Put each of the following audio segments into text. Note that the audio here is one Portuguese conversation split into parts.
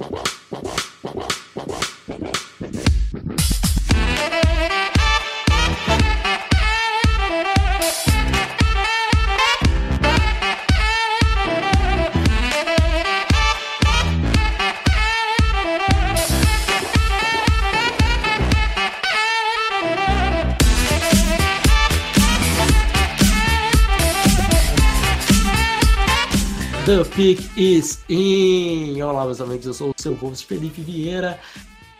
Whoa. Pick is in! Olá, meus amigos, eu sou o seu host Felipe Vieira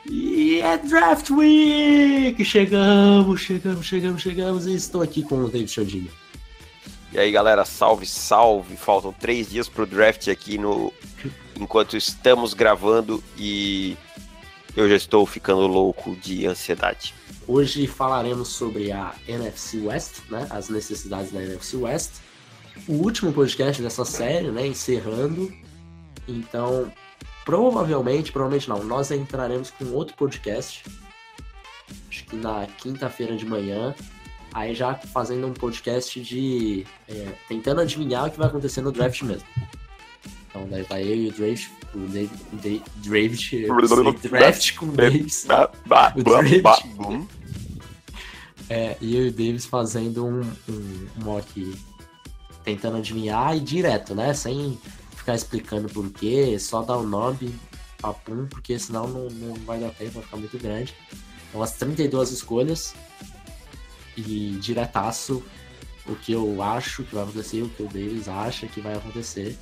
e é Draft Week! Chegamos, chegamos, chegamos, chegamos e estou aqui com o David Chodini. E aí, galera, salve, salve! Faltam três dias pro draft aqui no enquanto estamos gravando e eu já estou ficando louco de ansiedade. Hoje falaremos sobre a NFC West, né? As necessidades da NFC West o último podcast dessa série, né? Encerrando. Então, provavelmente, provavelmente não, nós entraremos com outro podcast. Acho que na quinta-feira de manhã. Aí já fazendo um podcast de. É, tentando adivinhar o que vai acontecer no draft mesmo. Então daí vai eu e o Draft. O David, draft, draft com o Davis. O draft. É, e eu e o Davis fazendo um, um mock tentando adivinhar e direto, né? Sem ficar explicando por quê, só dar o nome, papum, porque senão não, não vai dar tempo, vai ficar muito grande. Então, as 32 escolhas e diretaço o que eu acho que vai acontecer, o que o Davis acha que vai acontecer.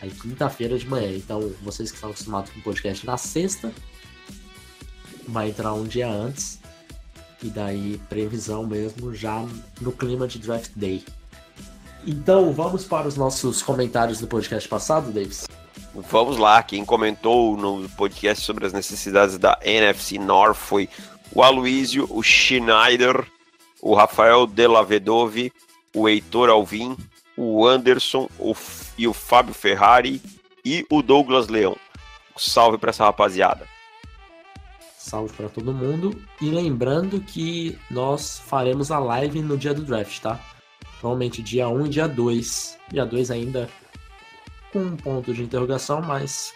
Aí, quinta-feira de manhã. Então, vocês que estão acostumados com o podcast na sexta, vai entrar um dia antes. E daí, previsão mesmo já no clima de draft day. Então, vamos para os nossos comentários do podcast passado, Davis? Vamos lá, quem comentou no podcast sobre as necessidades da NFC North foi o Aloysio, o Schneider, o Rafael Delavedove, o Heitor Alvim, o Anderson o, e o Fábio Ferrari e o Douglas Leão. Salve para essa rapaziada. Salve para todo mundo. E lembrando que nós faremos a live no dia do draft, tá? Provavelmente dia 1 e dia 2. Dia 2 ainda com um ponto de interrogação, mas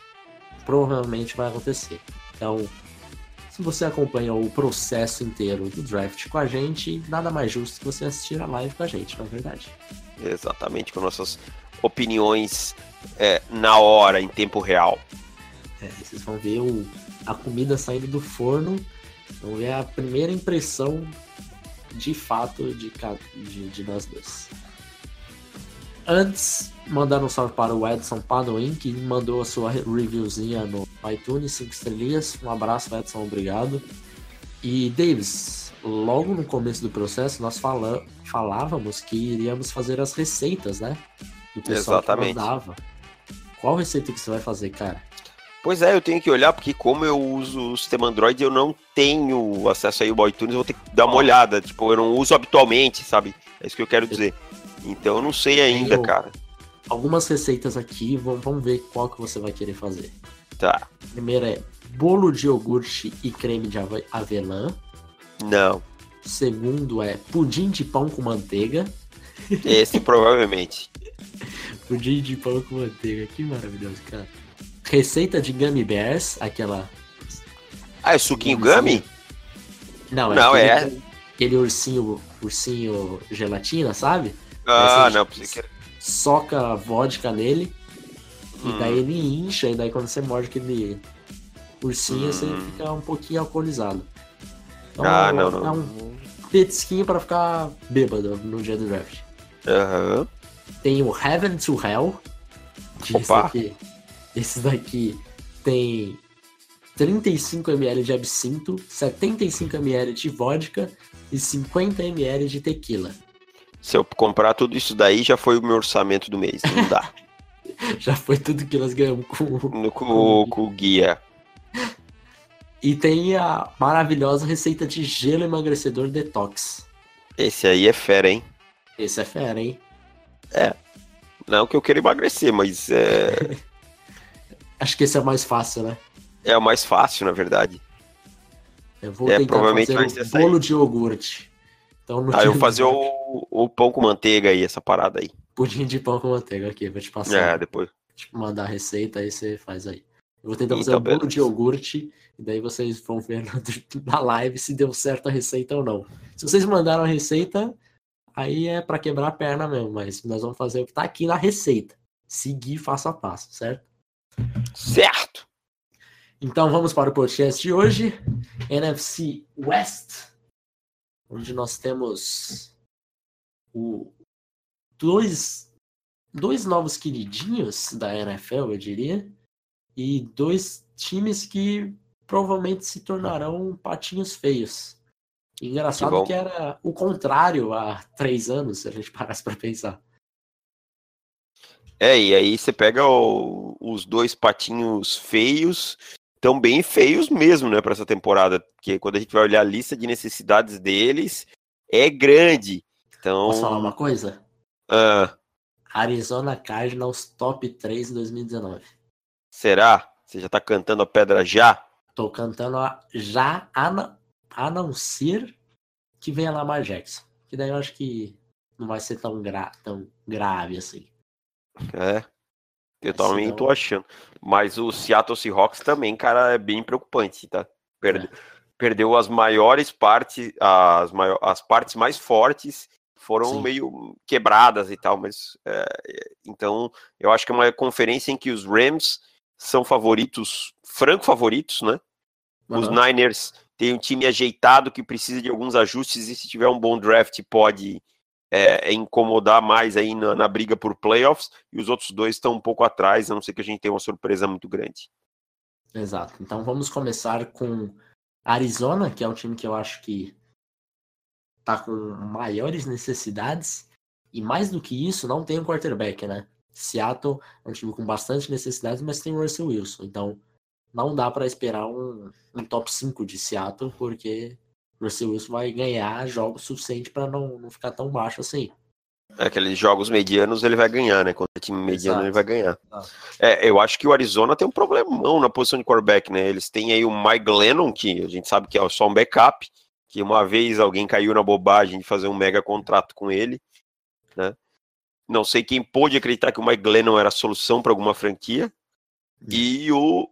provavelmente vai acontecer. Então, se você acompanha o processo inteiro do draft com a gente, nada mais justo que você assistir a live com a gente, não é verdade? Exatamente, com nossas opiniões é, na hora, em tempo real. É, vocês vão ver o, a comida saindo do forno, vão ver a primeira impressão de fato de, de, de nós dois. Antes, mandando um salve para o Edson Padoin, que mandou a sua reviewzinha no iTunes, 5 estrelinhas. Um abraço, Edson, obrigado. E, Davis, logo no começo do processo, nós fala, falávamos que iríamos fazer as receitas, né? Do pessoal Exatamente. mandava. Qual receita que você vai fazer, cara? Pois é, eu tenho que olhar, porque como eu uso o sistema Android, eu não tenho acesso aí ao iTunes, eu vou ter que dar uma olhada. Tipo, eu não uso habitualmente, sabe? É isso que eu quero dizer. Então eu não sei ainda, cara. Algumas receitas aqui, vamos ver qual que você vai querer fazer. Tá. Primeiro é bolo de iogurte e creme de avelã. Não. Segundo é pudim de pão com manteiga. Esse provavelmente. pudim de pão com manteiga, que maravilhoso, cara. Receita de Gummy Bears, aquela. Ah, é suquinho Gummy? Não, é. Não, aquele, é. Aquele ursinho, ursinho gelatina, sabe? Ah, não, pensei que era. Soca vodka nele. Hum. E daí ele incha, e daí quando você morde aquele ursinho, hum. você fica um pouquinho alcoolizado. Então, ah, não, não. É um petisquinho pra ficar bêbado no dia do draft. Aham. Uhum. Tem o Heaven to Hell. Opa. aqui esse daqui tem 35 ml de absinto, 75 ml de vodka e 50 ml de tequila. Se eu comprar tudo isso daí, já foi o meu orçamento do mês, não dá. já foi tudo que nós ganhamos com, no, com, com o guia. E tem a maravilhosa receita de gelo emagrecedor detox. Esse aí é fera, hein? Esse é fera, hein? É. Não que eu queira emagrecer, mas é. Acho que esse é o mais fácil, né? É o mais fácil, na verdade. Eu vou é, tentar fazer um bolo de iogurte. Então, ah, eu vou fazer o, o pão com manteiga aí, essa parada aí. Pudim de pão com manteiga aqui, vou te passar. É, depois. Tipo, mandar a receita aí você faz aí. Eu vou tentar fazer Então, um bolo beleza. de iogurte, e daí vocês vão ver na, na live se deu certo a receita ou não. Se vocês mandaram a receita, aí é pra quebrar a perna mesmo, mas nós vamos fazer o que tá aqui na receita. Seguir passo a passo, certo? Certo! Então vamos para o podcast de hoje, NFC West, onde nós temos o, dois, dois novos queridinhos da NFL, eu diria, e dois times que provavelmente se tornarão patinhos feios. Que Engraçado bom. que era o contrário há três anos, se a gente parasse para pensar. É, e aí você pega o- os dois patinhos feios, tão bem feios mesmo, né, para essa temporada, porque quando a gente vai olhar a lista de necessidades deles, é grande. Então, Posso falar uma coisa? ah, Arizona Cardinals top 3 em 2019. será? Você já tá cantando a pedra já? Tô cantando a, já a, na- a não ser que venha Lamar Jackson. Que daí eu acho que não vai ser tão, gra, tão grave assim. É. Eu Mas também tô achando. Mas o Seattle Seahawks também, cara, é bem preocupante, tá? Perde- Perdeu as maiores partes, as, maior, as partes mais fortes foram Sim. meio quebradas e tal, mas é, é, então eu acho que é uma conferência em que os Rams são favoritos, franco favoritos, né? Os Aham. Niners têm um time ajeitado que precisa de alguns ajustes e se tiver um bom draft pode é, incomodar mais aí na, na briga por playoffs e os outros dois estão um pouco atrás, a não ser que a gente tenha uma surpresa muito grande. Exato. Então vamos começar com Arizona, que é um time que eu acho que tá com maiores necessidades. E mais do que isso, não tem um quarterback, né? Seattle é um time com bastante necessidades, mas tem o Russell Wilson. Então não dá para esperar um, um top 5 de Seattle, porque o Russell Wilson vai ganhar jogos suficiente para não, não ficar tão baixo assim. Aqueles jogos medianos ele vai ganhar, né? Quando é time mediano Exato. ele vai ganhar. Exato. É, eu acho que o Arizona tem um problemão na posição de quarterback, né? Eles têm aí o Mike Glennon, que a gente sabe que é só um backup, que uma vez alguém caiu na bobagem de fazer um mega contrato com ele, né? Não sei quem pôde acreditar que o Mike Glennon era a solução para alguma franquia. E o,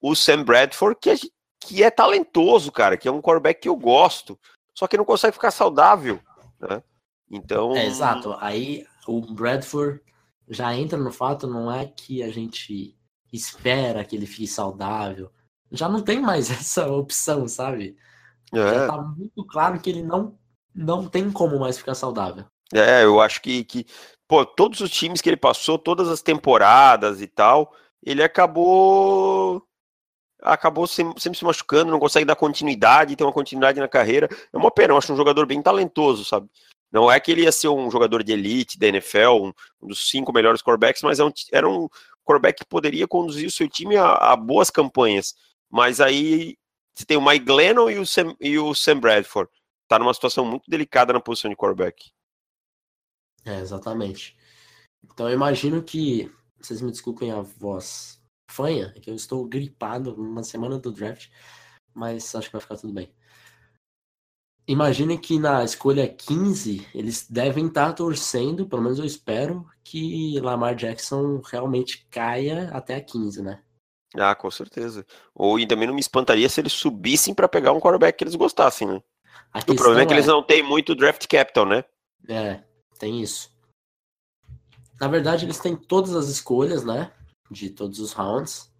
o Sam Bradford, que é, que é talentoso, cara, que é um quarterback que eu gosto, só que não consegue ficar saudável, né? Então, É, exato. Aí o Bradford já entra no fato, não é que a gente espera que ele fique saudável. Já não tem mais essa opção, sabe? Já é, tá muito claro que ele não, não tem como mais ficar saudável. É, eu acho que, que, pô, todos os times que ele passou, todas as temporadas e tal, ele acabou acabou sem- sempre se machucando, não consegue dar continuidade, ter uma continuidade na carreira. É uma pena, eu acho um jogador bem talentoso, sabe? Não é que ele ia ser um jogador de elite da NFL, um, dos cinco melhores quarterbacks, mas é um era um quarterback que poderia conduzir o seu time a, a boas campanhas. Mas aí você tem o Mike Glennon e o Sam, e o Sam Bradford. Tá numa situação muito delicada na posição de quarterback. É, exatamente. Então eu imagino que. Vocês me desculpem a voz fanha, é que eu estou gripado numa semana do draft, mas acho que vai ficar tudo bem. Imagine que na escolha 15 eles devem estar torcendo, pelo menos eu espero, que Lamar Jackson realmente caia até a 15, né? Ah, com certeza. Ou e também não me espantaria se eles subissem para pegar um quarterback que eles gostassem, né? A O problema é que eles não têm muito draft capital, né? É, tem isso. Na verdade, eles têm todas as escolhas, né? De todos os rounds.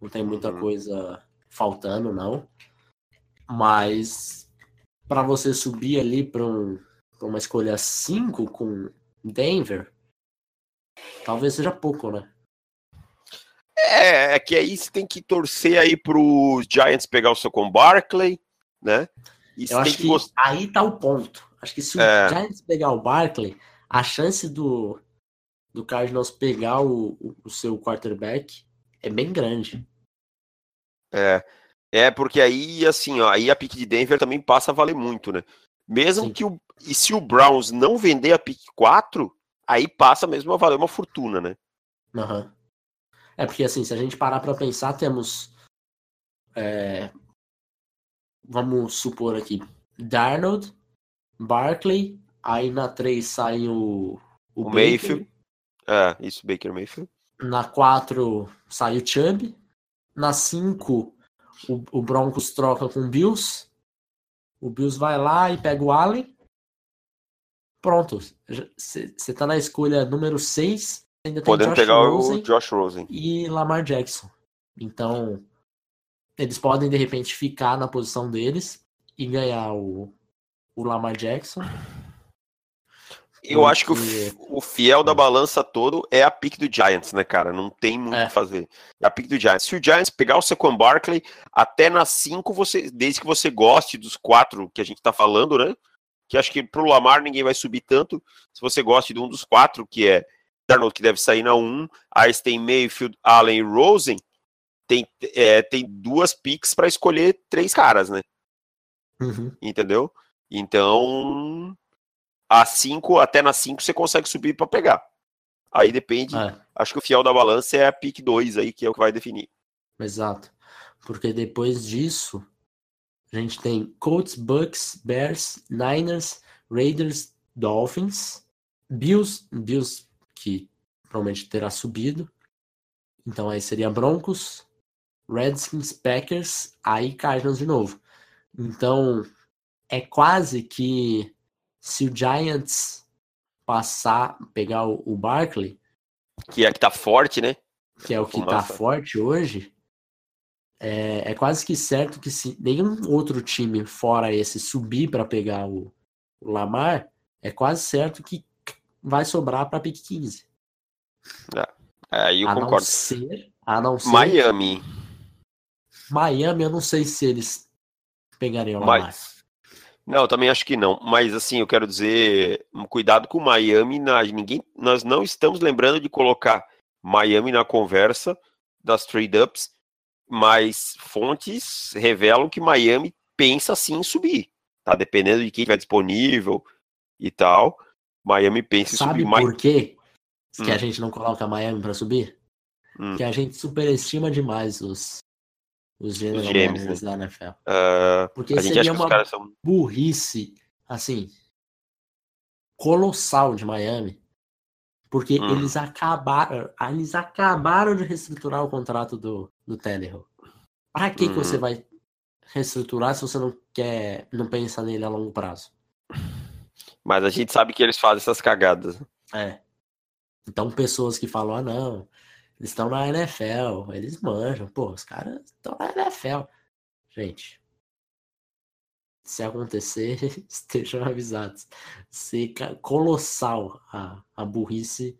Não tem muita Uhum. coisa faltando, não. Mas para você subir ali para um, uma escolha 5 com Denver, talvez seja pouco, né? É, é que aí você tem que torcer aí pros Giants pegar o seu com Barkley, né? E Eu acho que que gostar. aí tá o ponto. Acho que se o É. Giants pegar o Barkley, a chance do, do Cardinals pegar o, o, o seu quarterback é bem grande. É, é porque aí, assim, ó, aí a pick de Denver também passa a valer muito, né? Mesmo Sim. que o. E se o Browns não vender a pick 4, aí passa mesmo a valer uma fortuna, né? Aham. É porque assim, se a gente parar pra pensar, temos. é, vamos supor aqui. Darnold, Barkley, aí na 3 sai o. O, Baker, Mayfield. É, isso, Baker Mayfield. Na 4 sai o Chubb. na 5, o, o Broncos troca com o Bills. O Bills vai lá e pega o Allen. Pronto. Você tá na escolha número 6. Ainda Podendo pegar Rosen o Josh Rosen. E Lamar Jackson. Então, eles podem de repente ficar na posição deles e ganhar o, o Lamar Jackson. Eu acho que o, o, fiel da balança todo é a pick do Giants, né, cara? Não tem muito o é. que fazer. É a pick do Giants. Se o Giants pegar o Saquon Barkley, até nas 5, você, desde que você goste dos quatro que a gente tá falando, né? Que acho que pro Lamar ninguém vai subir tanto. Se você gosta de um dos quatro, que é Darnold, que deve sair na 1, um, aí tem Mayfield, Allen e Rosen, tem, é, tem duas picks para escolher três caras, né? Uhum. Entendeu? Então, a 5, até na 5 você consegue subir para pegar. Aí depende. É. Acho que o fiel da balança é a pick 2 aí, que é o que vai definir. Exato. Porque depois disso, a gente tem Colts, Bucks, Bears, Niners, Raiders, Dolphins, Bills, Bills que provavelmente terá subido. Então aí seria Broncos, Redskins, Packers, aí Cardinals de novo. Então é quase que se o Giants passar, pegar o, o Barkley. Que é que tá forte, né? Que é o que tá forte hoje. É, é, quase que certo que se nenhum outro time fora esse subir para pegar o, o, Lamar, é quase certo que vai sobrar para pick 15. É, aí eu a concordo. Não ser, a não ser. Miami. Miami, eu não sei se eles pegariam o Lamar. Mas, não, também acho que não. Mas assim, eu quero dizer, cuidado com Miami. Na, ninguém, nós não estamos lembrando de colocar Miami na conversa das trade-ups, mas fontes revelam que Miami pensa sim em subir. Tá dependendo de quem estiver disponível e tal. Miami pensa Sabe em subir. Sabe por quê hum. que a hum. gente não coloca Miami para subir? Hum. Que a gente superestima demais os, os gêneros né? da NFL. Uh, Porque seria uma são... burrice, assim, colossal de Miami. Porque hum. eles acabaram, eles acabaram de reestruturar o contrato do, do Tannehill. Para que, hum. que você uhum. vai reestruturar se você não quer, não pensa nele a longo prazo? Mas a gente sabe que eles fazem essas cagadas. É. Então, pessoas que falam, ah, não, eles estão na NFL, eles manjam. Pô, os caras estão na NFL. Gente, se acontecer, estejam avisados. Seca colossal a, a burrice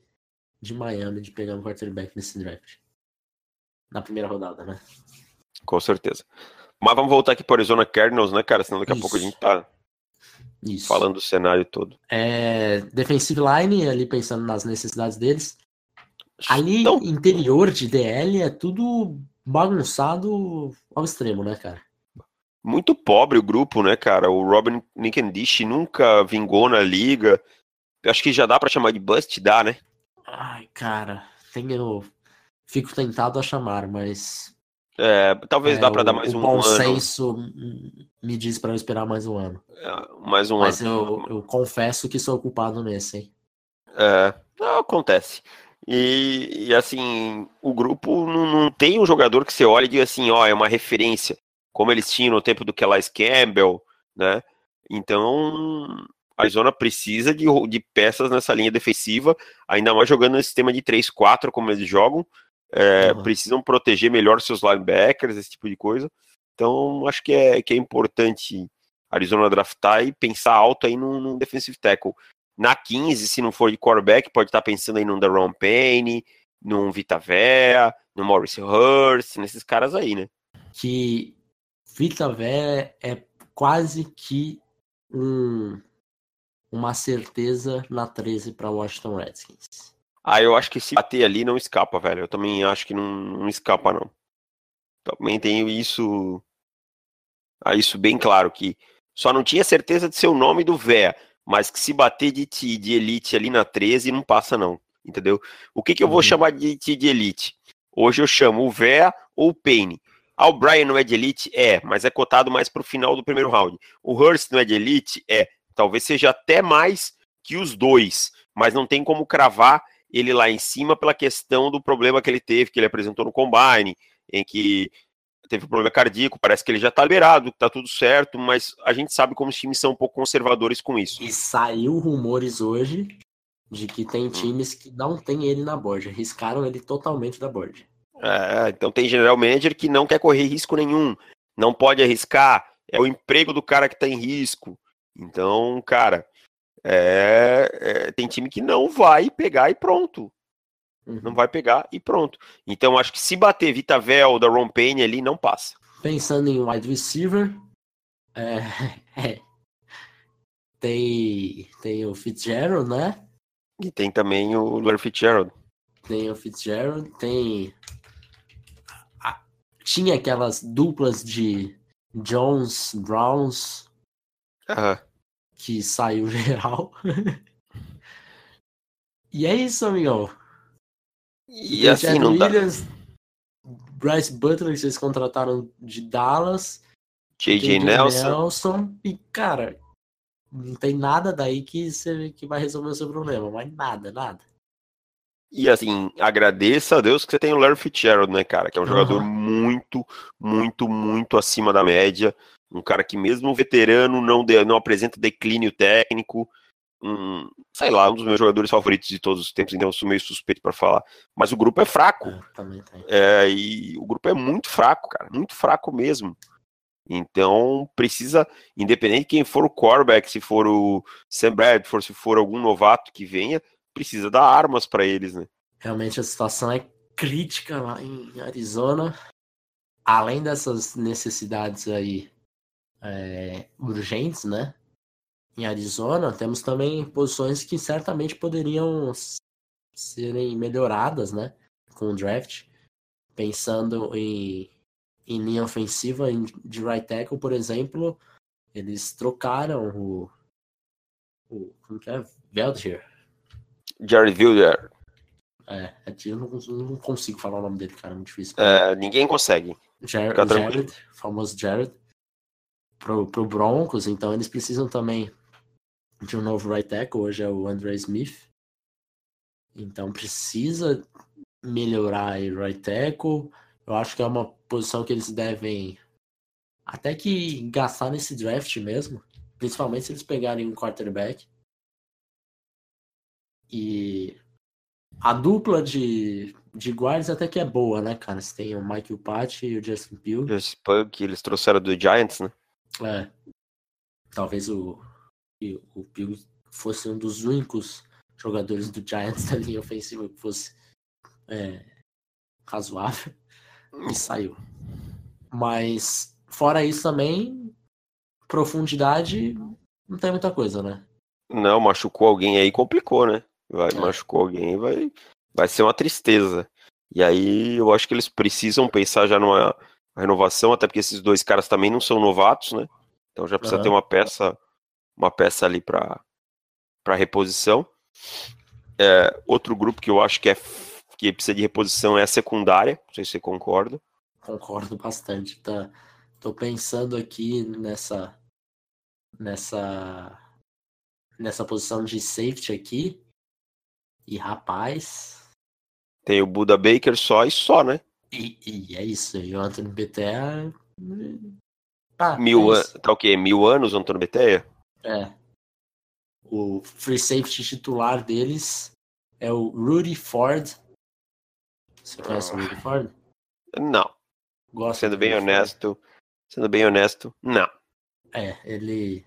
de Miami de pegar um quarterback nesse draft. Na primeira rodada, né? Com certeza. Mas vamos voltar aqui para Arizona Cardinals, né, cara? Senão daqui Isso. a pouco a gente tá Isso. falando do cenário todo. É, defensive line, ali pensando nas necessidades deles. Ali, então, interior de DL, é tudo bagunçado ao extremo, né, cara? Muito pobre o grupo, né, cara? O Robin Nickendish nunca vingou na liga. Eu acho que já dá para chamar de bust, dá, né? Ai, cara, tenho... fico tentado a chamar, mas. É, talvez é, dá para dar mais um bom ano. senso me diz para eu esperar mais um ano. É, mais um mas ano. Mas eu, eu confesso que sou culpado nesse, hein? É, não, acontece. E, e, assim, o grupo não, não, tem um jogador que você olha e diga assim, ó, é uma referência, como eles tinham no tempo do Kelly Campbell, né? Então, a Arizona precisa de, de peças nessa linha defensiva, ainda mais jogando no sistema de 3-4 como eles jogam. É, uhum. Precisam proteger melhor seus linebackers, esse tipo de coisa. Então, acho que é, que é importante a Arizona draftar e pensar alto aí num, num defensive tackle. Na 15, se não for de quarterback, pode estar pensando aí num Daron Payne, num Vita Vea, no Maurice Hurst, nesses caras aí, né? Que Vita Vea é quase que um, uma certeza na 13 para Washington Redskins. Ah, eu acho que se bater ali não escapa, velho. Eu também acho que não, não escapa, não. Também tenho isso, ah, isso bem claro, que só não tinha certeza de ser o nome do Véa mas que se bater de ti de elite ali na 13 não passa não, entendeu? O que que eu vou uhum. chamar de ti de elite? Hoje eu chamo o Vea ou o Payne. Ah, o Brian não é de elite? É, mas é cotado mais para o final do primeiro round. O Hurst não é de elite? É, talvez seja até mais que os dois, mas não tem como cravar ele lá em cima pela questão do problema que ele teve, que ele apresentou no Combine, em que teve um problema cardíaco, parece que ele já tá liberado, tá tudo certo, mas a gente sabe como os times são um pouco conservadores com isso. E saiu rumores hoje de que tem hum. times que não tem ele na board, riscaram ele totalmente da board. É, então tem general manager que não quer correr risco nenhum, não pode arriscar, é o emprego do cara que tá em risco. Então, cara, é, é, tem time que não vai pegar e pronto. Uhum. Não vai pegar e pronto. Então, acho que se bater Vitavel da Ron Payne ali, não passa. Pensando em wide receiver, é, é, tem, tem o Fitzgerald, né? E tem também o Larry Fitzgerald. Tem o Fitzgerald, tem. Tinha aquelas duplas de Jones, Browns. Uhum. Que saiu geral. e é isso, amigão. E, assim não Williams, dá. Bryce Butler, que vocês contrataram de Dallas. J.J. Nelson. Nelson. E, cara, não tem nada daí que, você, que vai resolver o seu problema. Mas nada, nada. E assim, agradeça a Deus que você tem o Larry Fitzgerald, né, cara? Que é um uhum. jogador muito, muito, muito acima da média. Um cara que mesmo veterano não, de, não apresenta declínio técnico. Um, sei lá, um dos meus jogadores favoritos de todos os tempos, então eu sou meio suspeito para falar. Mas o grupo é fraco. É, é, e o grupo é muito fraco, cara. Muito fraco mesmo. Então precisa, independente de quem for o quarterback, se for o Sam Bradford, se for algum novato que venha, precisa dar armas para eles, né? Realmente a situação é crítica lá em Arizona. Além dessas necessidades aí é, urgentes, né? Em Arizona, temos também posições que certamente poderiam serem melhoradas, né? Com o draft. Pensando em, em linha ofensiva de right tackle, por exemplo, eles trocaram o. o como que é? Veltier Jared Wilder. É, é eu não, não, consigo falar o nome dele, cara, é muito difícil. É, ninguém consegue. Jared, Jared famoso Jared, pro, pro Broncos, então eles precisam também de um novo right tackle, hoje é o Andre Smith. Então precisa melhorar o right tackle. Eu acho que é uma posição que eles devem até que gastar nesse draft mesmo, principalmente se eles pegarem um quarterback. E a dupla de, de guards até que é boa, né, cara? Você tem o Michael Pat e o Justin Pugh. Justin Pugh, que eles trouxeram do Giants, né? É. Talvez o, o Pugh fosse um dos únicos jogadores do Giants da linha ofensiva que fosse é, razoável. E saiu. Mas, fora isso também, profundidade, não tem muita coisa, né? Não, machucou alguém aí, complicou, né? vai é. machucou alguém, vai, vai ser uma tristeza. E aí eu acho que eles precisam pensar já numa renovação, até porque esses dois caras também não são novatos, né? Então já precisa uhum. ter uma peça, uma peça ali para reposição. É, outro grupo que eu acho que é que precisa de reposição é a secundária. Não sei se você concorda. Concordo bastante. Tá, tô pensando aqui nessa nessa nessa posição de safety aqui. E rapaz. Tem o Buda Baker só e só, né? E, e é isso. E o Antônio Betea. Ah, mil é tá o quê? Mil anos Antônio Betea? É. O free safety titular deles é o Rudy Ford. Você conhece o Rudy ah. Ford? Não. Gosto sendo bem honesto, Ford. sendo bem honesto, não. É, ele,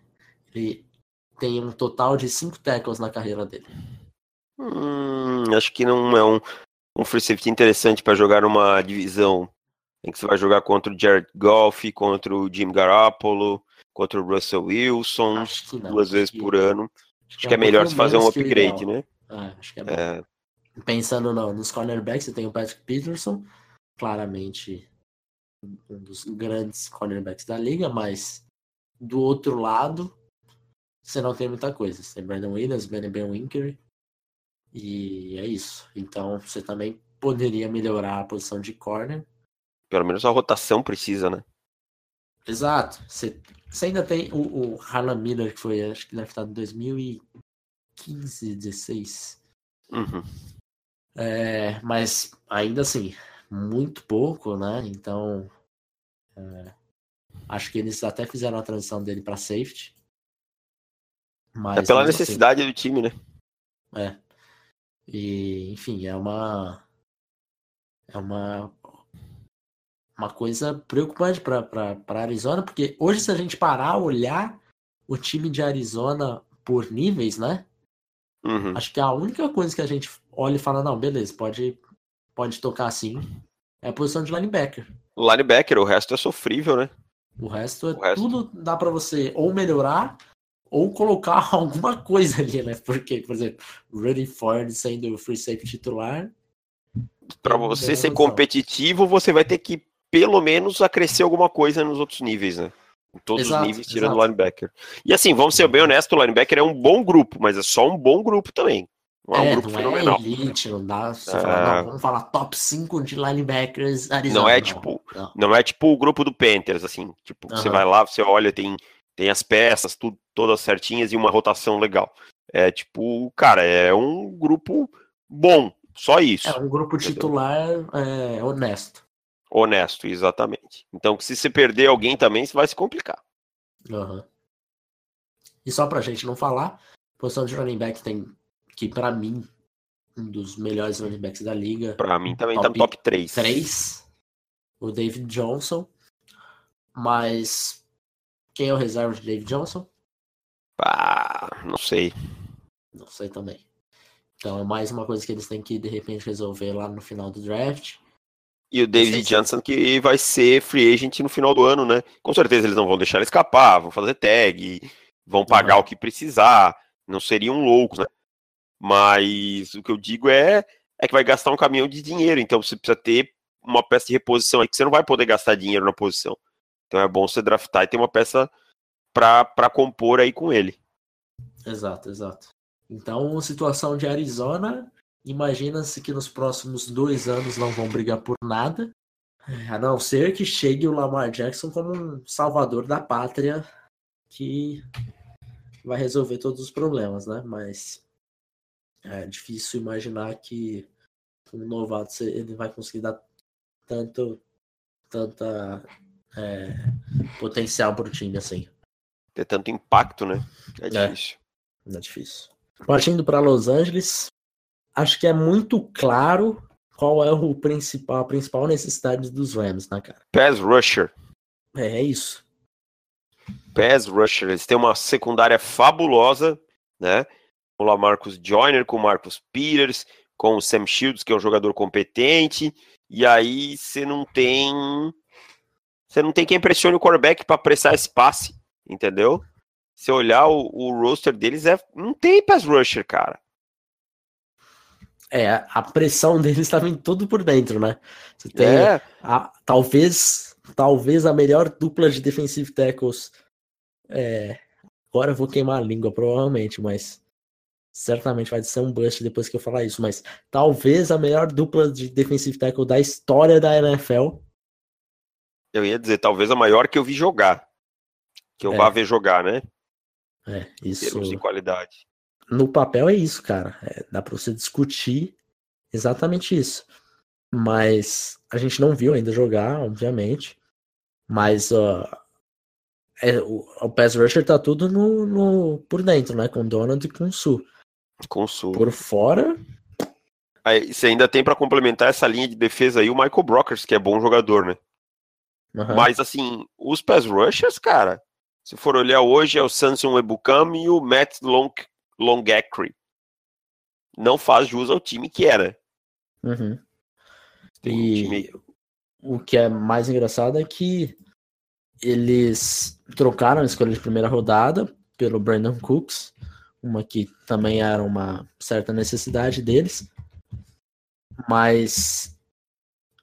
ele tem um total de cinco tackles na carreira dele. Hum, acho que não é um, um free safety interessante para jogar numa divisão em que você vai jogar contra o Jared Goff, contra o Jim Garoppolo, contra o Russell Wilson, duas vezes que... por ano. Acho, acho que é, é melhor se fazer um upgrade, né? É, acho que é, é. Pensando no, nos cornerbacks, você tem o Patrick Peterson, claramente um dos grandes cornerbacks da liga, mas do outro lado, você não tem muita coisa. Você tem Brandon Williams, Ben Ben Winker, e é isso. Então você também poderia melhorar a posição de corner. Pelo menos a rotação precisa, né? Exato. Você, você ainda tem o, o Harlan Miller, que foi, acho que draftado em 2015, 16. Uhum. É, mas ainda assim, muito pouco, né? Então, é, acho que eles até fizeram a transição dele para safety. É pela necessidade assim, do time, né? É. E, enfim, é uma. É uma. Uma coisa preocupante para Arizona, porque hoje, se a gente parar, olhar o time de Arizona por níveis, né? Uhum. Acho que a única coisa que a gente olha e fala, não, beleza, pode, pode tocar assim, é a posição de linebacker. Linebacker, o resto é sofrível, né? O resto é o resto... tudo dá para você ou melhorar ou colocar alguma coisa ali, né? Porque, por exemplo, Rudy Ford sendo o free safety titular. Para você ser competitivo, você vai ter que pelo menos acrescer alguma coisa nos outros níveis, né? Em todos exato, os níveis, tirando o linebacker. E assim, vamos ser bem honestos, o linebacker é um bom grupo, mas é só um bom grupo também. Não é, um é, grupo não é fenomenal. É elite, não dá. É... fala, não, vamos falar top 5 de linebackers Arizona. Não é tipo, não. não. é tipo o grupo do Panthers, assim. Tipo, uhum. você vai lá, você olha, tem, tem as peças, tudo, todas certinhas e uma rotação legal. É tipo, cara, é um grupo bom, só isso. É um grupo titular é, honesto. Honesto, exatamente. Então, se você perder alguém também, você vai se complicar. Uhum. E só pra gente não falar, posição de running back tem, que para mim, um dos melhores running backs da liga. Pra mim também top tá no top 3. 3. O David Johnson. Mas quem é o reserva de David Johnson? Ah, não sei. Não sei também. Então é mais uma coisa que eles têm que de repente resolver lá no final do draft. E o David Johnson que vai ser free agent no final do ano, né? Com certeza eles não vão deixar ele escapar, vão fazer tag, vão pagar uhum. o que precisar, não seriam loucos, né? Mas o que eu digo é, é que vai gastar um caminhão de dinheiro, então você precisa ter uma peça de reposição aí que você não vai poder gastar dinheiro na posição. Então é bom você draftar e ter uma peça para compor aí com ele. Exato, exato. Então, situação de Arizona, Imagina-se que nos próximos dois anos não vão brigar por nada, a não ser que chegue o Lamar Jackson como um salvador da pátria que vai resolver todos os problemas, né? Mas é difícil imaginar que um novato ele vai conseguir dar tanto tanta é, potencial para o time assim. Ter tanto impacto, né? É, é difícil. É, é difícil. Partindo para Los Angeles, acho que é muito claro qual é o principal, a principal necessidade dos Rams, né, cara? Pass rusher. É, é isso. Pass rusher. Eles têm uma secundária fabulosa, né? Com o Lamarcus Joyner, com o Marcus Peters, com o Sam Shields, que é um jogador competente. E aí você não tem. Você não tem quem pressione o quarterback para pressar esse passe, entendeu? Se olhar o, o roster deles, é, não tem pass rusher, cara. É, a pressão deles estava em tudo por dentro, né? Você tem é. a, talvez, talvez a melhor dupla de defensive tackles. É, agora eu vou queimar a língua, provavelmente, mas certamente vai ser um bust depois que eu falar isso. Mas talvez a melhor dupla de defensive tackle da história da NFL. Eu ia dizer, talvez a maior que eu vi jogar. Que eu é. vá ver jogar, né? É, isso. Em termos de qualidade no papel é isso, cara. É, dá para você discutir exatamente isso. Mas a gente não viu ainda jogar, obviamente. Mas uh, é, o, o pass rusher tá tudo no, no, por dentro, né? Com Donald e com Su. Com Su. Por fora. Aí, você ainda tem para complementar essa linha de defesa aí o Michael Brockers, que é bom jogador, né? Uhum. Mas assim, os pass rushers, cara, se for olhar hoje, é o Samson Ebukam e o Matt Long Longacre não faz jus ao time que era. Uhum. E time... o que é mais engraçado é que eles trocaram a escolha de primeira rodada pelo Brandon Cooks, uma que também era uma certa necessidade deles, mas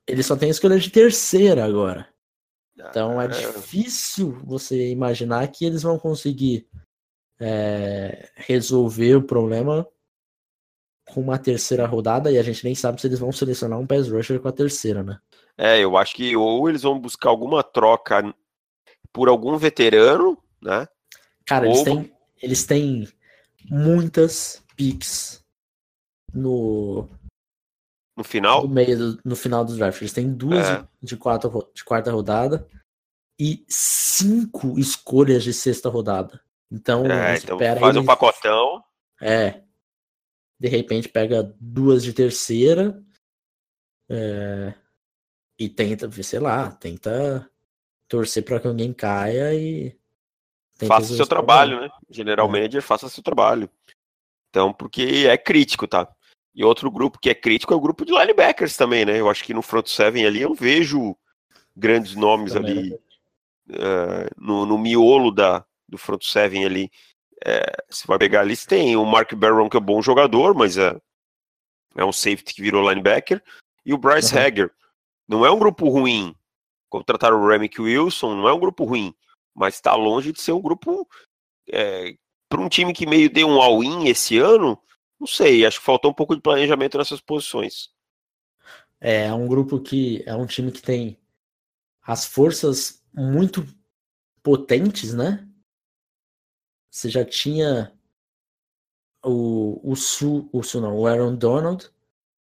eles só têm a escolha de terceira agora. Então é ah. difícil você imaginar que eles vão conseguir é, resolver o problema com uma terceira rodada e a gente nem sabe se eles vão selecionar um pass rusher com a terceira, né? É, eu acho que ou eles vão buscar alguma troca por algum veterano, né? Cara, ou... eles, têm, eles têm muitas picks no No final? No meio do, no final do draft. Eles têm duas É. de, de, quarta, ro- de quarta rodada e cinco escolhas de sexta rodada. Então, É, então faz um pacotão. É. De repente pega duas de terceira. é, e tenta, sei lá, tenta torcer para que alguém caia e. Faça seu trabalho, problema. né? General É. Manager, faça seu trabalho. Então, porque é crítico, tá? E outro grupo que é crítico é o grupo de linebackers também, né? Eu acho que no front seven ali eu vejo grandes nomes Também ali eh, no, no miolo da, do front seven ali. Eh, você vai pegar ali, você tem o Mark Barron, que é um bom jogador, mas é, é um safety que virou linebacker, e o Bryce Uhum. Hager. Não é um grupo ruim. Contrataram o Remick Wilson, não é um grupo ruim, mas está longe de ser um grupo para um time que meio deu um all-in esse ano. Não sei, acho que faltou um pouco de planejamento nessas posições. É, é um grupo que é um time que tem as forças muito potentes, né? Você já tinha o, o Sul, o Sul não, o Aaron Donald.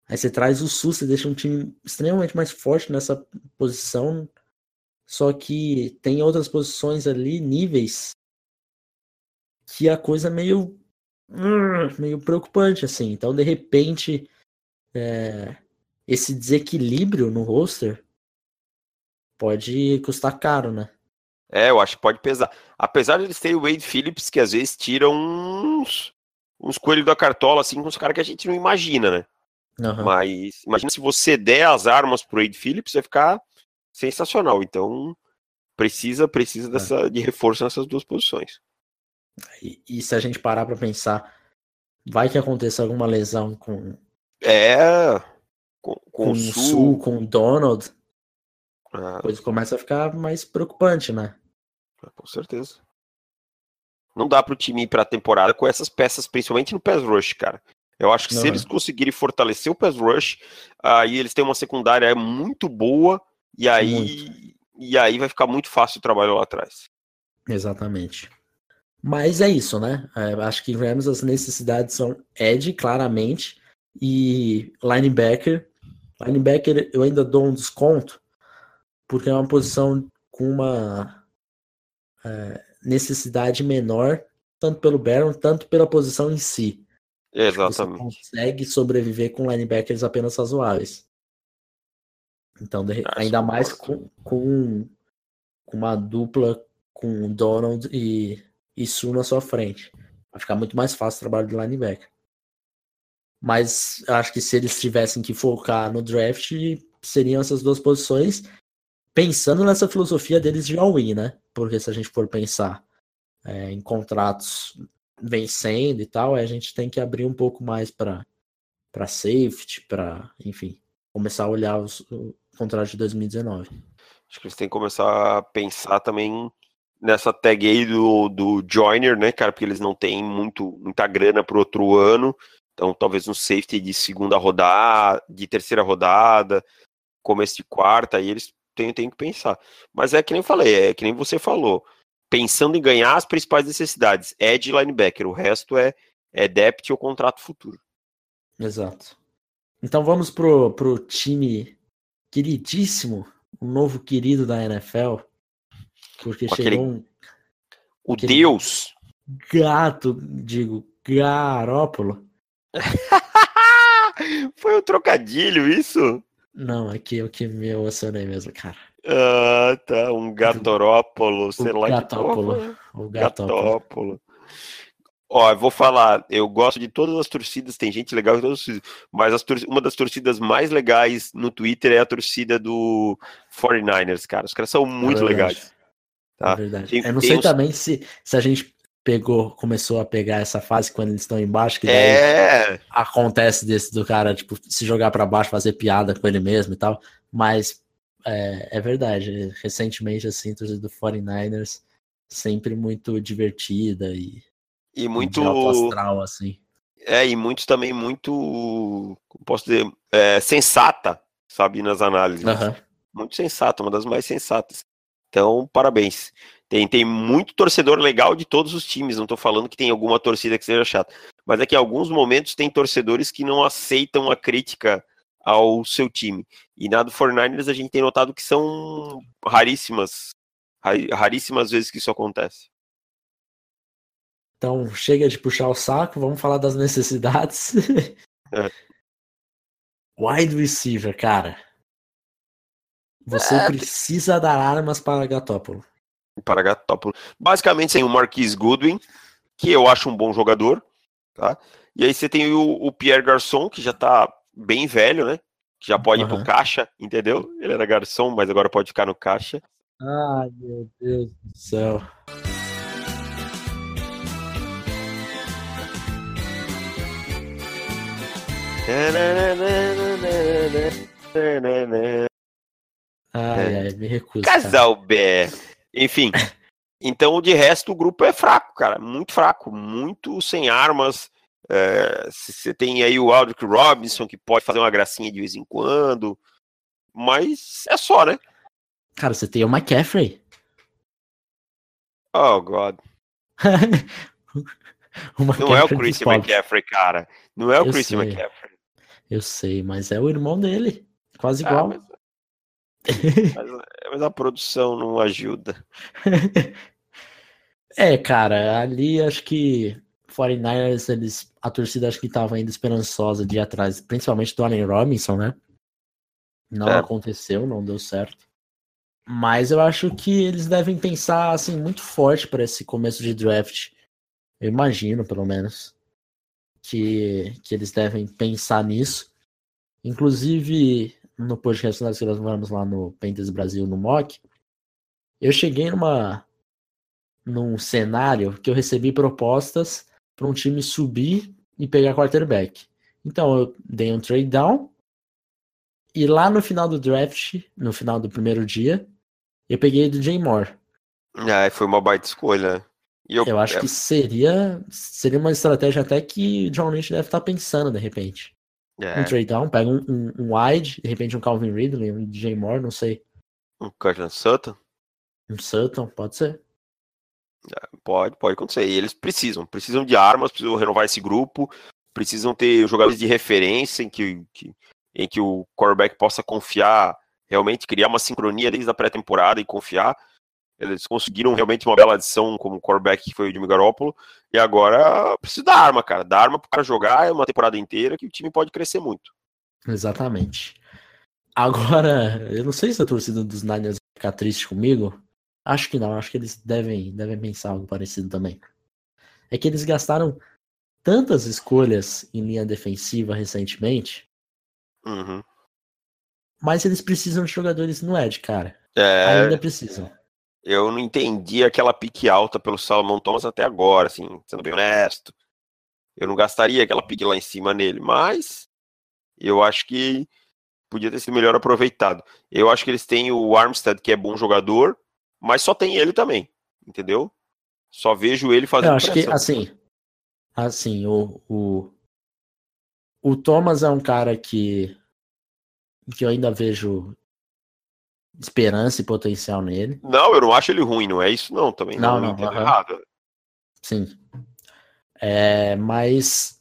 Aí você traz o Sul, você deixa um time extremamente mais forte nessa posição. Só que tem outras posições ali, níveis, que a coisa é meio hum, meio preocupante assim. Então, de repente, é, esse desequilíbrio no roster pode custar caro, né? É, eu acho que pode pesar. Apesar de eles terem o Wade Phillips, que às vezes tira uns, uns coelhos da cartola, assim, com os caras que a gente não imagina, né? Aham. Mas imagina se você der as armas pro Wade Phillips, vai ficar sensacional. Então, precisa precisa dessa, de reforço nessas duas posições. E, e se a gente parar pra pensar, vai que aconteça alguma lesão com, É. Com, com, com o o Sul. Sul, com o Donald, ah, a coisa começa a ficar mais preocupante, né? Com certeza. Não dá pro time ir pra temporada com essas peças, principalmente no pass rush, cara. Eu acho que se Aham. eles conseguirem fortalecer o pass rush, aí eles têm uma secundária muito boa e aí e aí vai ficar muito fácil o trabalho lá atrás. Exatamente. Mas é isso, né? É, acho que Rams as necessidades são Ed, claramente, e linebacker. Linebacker eu ainda dou um desconto, porque é uma posição com uma é, necessidade menor, tanto pelo Baron, tanto pela posição em si. Você Exatamente. consegue sobreviver com linebackers apenas razoáveis. Então, de ainda mais com, com, com uma dupla com Donald e, e Su na sua frente. Vai ficar muito mais fácil o trabalho de linebacker. Mas acho que se eles tivessem que focar no draft, seriam essas duas posições, pensando nessa filosofia deles de all-in, né? Porque se a gente for pensar é, em contratos vencendo e tal, aí a gente tem que abrir um pouco mais para para safety, para, enfim, começar a olhar os, o contrato de 2019. Acho que eles têm que começar a pensar também nessa tag aí do, do Joiner, né, cara? Porque eles não têm muito, muita grana pro outro ano. Então, talvez um safety de segunda rodada, de terceira rodada, começo de quarta, aí eles têm, têm que pensar. Mas é que nem eu falei, é que nem você falou. Pensando em ganhar as principais necessidades, é de linebacker, o resto é, é depth ou contrato futuro. Exato. Então vamos pro, pro time queridíssimo, o novo querido da NFL, porque Com chegou aquele- um O Deus. gato, digo, Garópolo. Foi um trocadilho isso? Não, aqui é o que me emocionei mesmo, cara. Ah, tá. Um gatorópolo, sei lá que gatópolo. porra. O Gatópolo. Gatópolo. Ó, eu vou falar, eu gosto de todas as torcidas, tem gente legal em todas as torcidas, mas as tor- uma das torcidas mais legais no Twitter é a torcida do 49ers, cara. Os caras são muito É legais. Tá? É verdade. Tem- eu não sei uns- também se, se a gente pegou, começou a pegar essa fase quando eles estão embaixo, que daí É, acontece desse do cara, tipo, se jogar pra baixo, fazer piada com ele mesmo e tal. Mas é, é verdade. Recentemente, assim, a torcida do 49ers sempre muito divertida e e muito. astral, assim. É, e muitos também muito. como Posso dizer, é, sensata, sabe, nas análises. Aham. muito sensata, uma das mais sensatas. Então, parabéns. Tem, tem muito torcedor legal de todos os times, não tô falando que tem alguma torcida que seja chata, mas é que em alguns momentos tem torcedores que não aceitam a crítica ao seu time. E na do 49ers a gente tem notado que são raríssimas, raríssimas vezes que isso acontece. Então, chega de puxar o saco, vamos falar das necessidades. É. Wide receiver, cara. Você é, precisa dar armas para Gatópolo. Para Gatópolo. Basicamente, tem o Marquis Goodwin, que eu acho um bom jogador, tá? E aí você tem o, o Pierre Garçon, que já tá bem velho, né? Que já pode uhum. ir pro caixa, entendeu? Ele era garçom, mas agora pode ficar no caixa. Ai, meu Deus do céu. Ai, ai, me recuso. Casal B. Enfim. Então, de resto, o grupo é fraco, cara. Muito fraco. Muito sem armas. É, você tem aí o Aldrich Robinson, que pode fazer uma gracinha de vez em quando. Mas é só, né? Cara, você tem o McCaffrey. Oh, God. Não é o Chris McCaffrey, cara. Não é o Chris McCaffrey. Eu sei, mas é o irmão dele. Quase ah, igual. mas... mas, mas a produção não ajuda. é, cara, ali acho que 49ers, eles, a torcida acho que estava ainda esperançosa de ir atrás, principalmente do Allen Robinson, né? Não é. aconteceu, não deu certo. Mas eu acho que eles devem pensar assim muito forte para esse começo de draft. Eu imagino, pelo menos que, que eles devem pensar nisso. Inclusive, no podcast que nós gravamos lá no Painters Brasil, no MOC, eu cheguei numa num cenário que eu recebi propostas para um time subir e pegar quarterback. Então eu dei um trade down e lá no final do draft, no final do primeiro dia, eu peguei do Jay Moore. Ah, foi uma baita escolha. Eu, eu, acho é... que seria seria uma estratégia até que John Lynch deve estar pensando de repente. É. Um trade down, pega um, um, um, wide, de repente um Calvin Ridley, um DJ Moore, não sei. Um Cortland Sutton? Um Sutton, pode ser. É, pode, pode acontecer. E eles precisam, precisam de armas, precisam renovar esse grupo, precisam ter jogadores de referência em que, que em que o quarterback possa confiar, realmente criar uma sincronia desde a pré-temporada e confiar. Eles conseguiram realmente uma bela adição como quarterback que foi o Jimmy Garoppolo. E agora precisa da arma, cara. Da arma pro cara jogar é uma temporada inteira que o time pode crescer muito. Exatamente. Agora, eu não sei se a torcida dos Niners vai ficar triste comigo. Acho que não. Acho que eles devem, devem pensar algo parecido também. É que eles gastaram tantas escolhas em linha defensiva recentemente. Uhum. Mas eles precisam de jogadores no Edge, cara. É... Ainda precisam eu não entendi aquela pique alta pelo Salomon Thomas até agora, assim, sendo bem honesto. Eu não gastaria aquela pique lá em cima nele, mas eu acho que podia ter sido melhor aproveitado. Eu acho que eles têm o Armstead, que é bom jogador, mas só tem ele também, entendeu? Só vejo ele fazendo Eu acho pressão. que, assim, assim, o, o, o Thomas é um cara que, que eu ainda vejo esperança e potencial nele. Não, eu não acho ele ruim, não é isso não, também não, não, não, errado. Sim. É, mas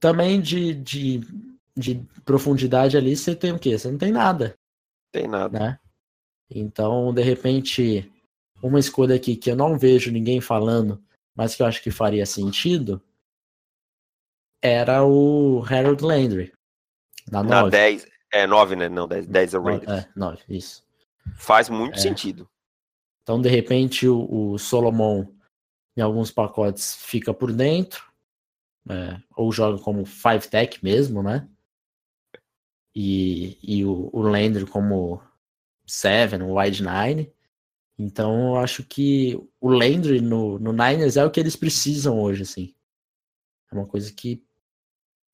também de, de, de profundidade ali você tem o quê? Você não tem nada. Tem nada. Né? Então, de repente, uma escolha aqui que eu não vejo ninguém falando, mas que eu acho que faria sentido, era o Harold Landry. Na, na 10. É 9, né? Não, 10, 10 é o Raiders. É, 9, isso. Faz muito é. sentido. Então, de repente, o, o, Solomon, em alguns pacotes, fica por dentro, é, ou joga como five tech mesmo, né? E, e o, o Landry como seven, wide nine. Então, eu acho que o Landry no, no Niners é o que eles precisam hoje, assim. É uma coisa que.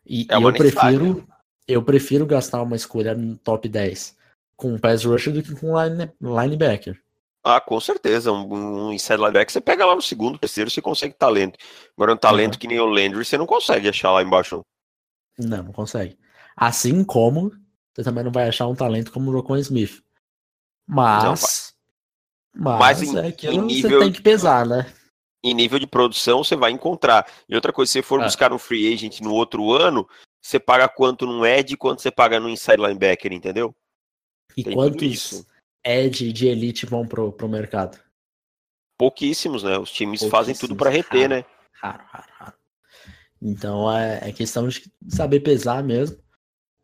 E, é e eu prefiro. Eu prefiro gastar uma escolha no top 10 com pass rusher do que com line, linebacker. Ah, com certeza. Um, um inside linebacker você pega lá no segundo, terceiro, você consegue talento. Agora um talento uhum. que nem o Landry, você não consegue achar lá embaixo. Não, não consegue. Assim como você também não vai achar um talento como o Rocon Smith. Mas. Não, mas, mas em, é nível, você tem que pesar, né? Em nível de produção, você vai encontrar. E outra coisa, se você for é. buscar um free agent no outro ano, você paga quanto num Ed e quanto você paga no inside linebacker, entendeu? E Tem quantos Ed de elite vão pro, pro mercado? Pouquíssimos, né? Os times fazem tudo para reter, raro, né? Raro, raro, raro. Então é, é, questão de saber pesar mesmo.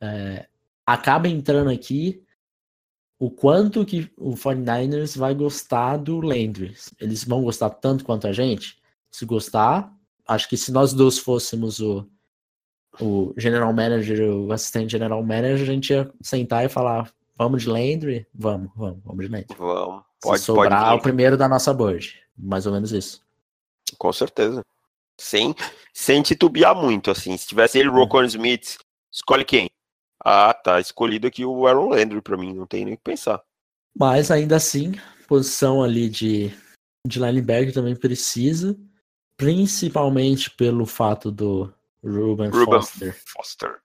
É, acaba entrando aqui o quanto que o 49ers vai gostar do Landry. Eles vão gostar tanto quanto a gente? Se gostar, acho que se nós dois fôssemos o, o general manager, o assistente general manager, a gente ia sentar e falar: vamos de Landry? Vamos, vamos, vamos de Landry. Vamos. Pode, se sobrar pode o primeiro da nossa board. Mais ou menos isso. Com certeza. Sem, sem titubear muito, assim. Se tivesse ele, Rocon Smith, escolhe quem? Ah, tá escolhido aqui o Aaron Landry para mim, não tem nem o que pensar. Mas ainda assim, posição ali de, de linebacker também precisa, principalmente pelo fato do Ruben, Ruben Foster, Foster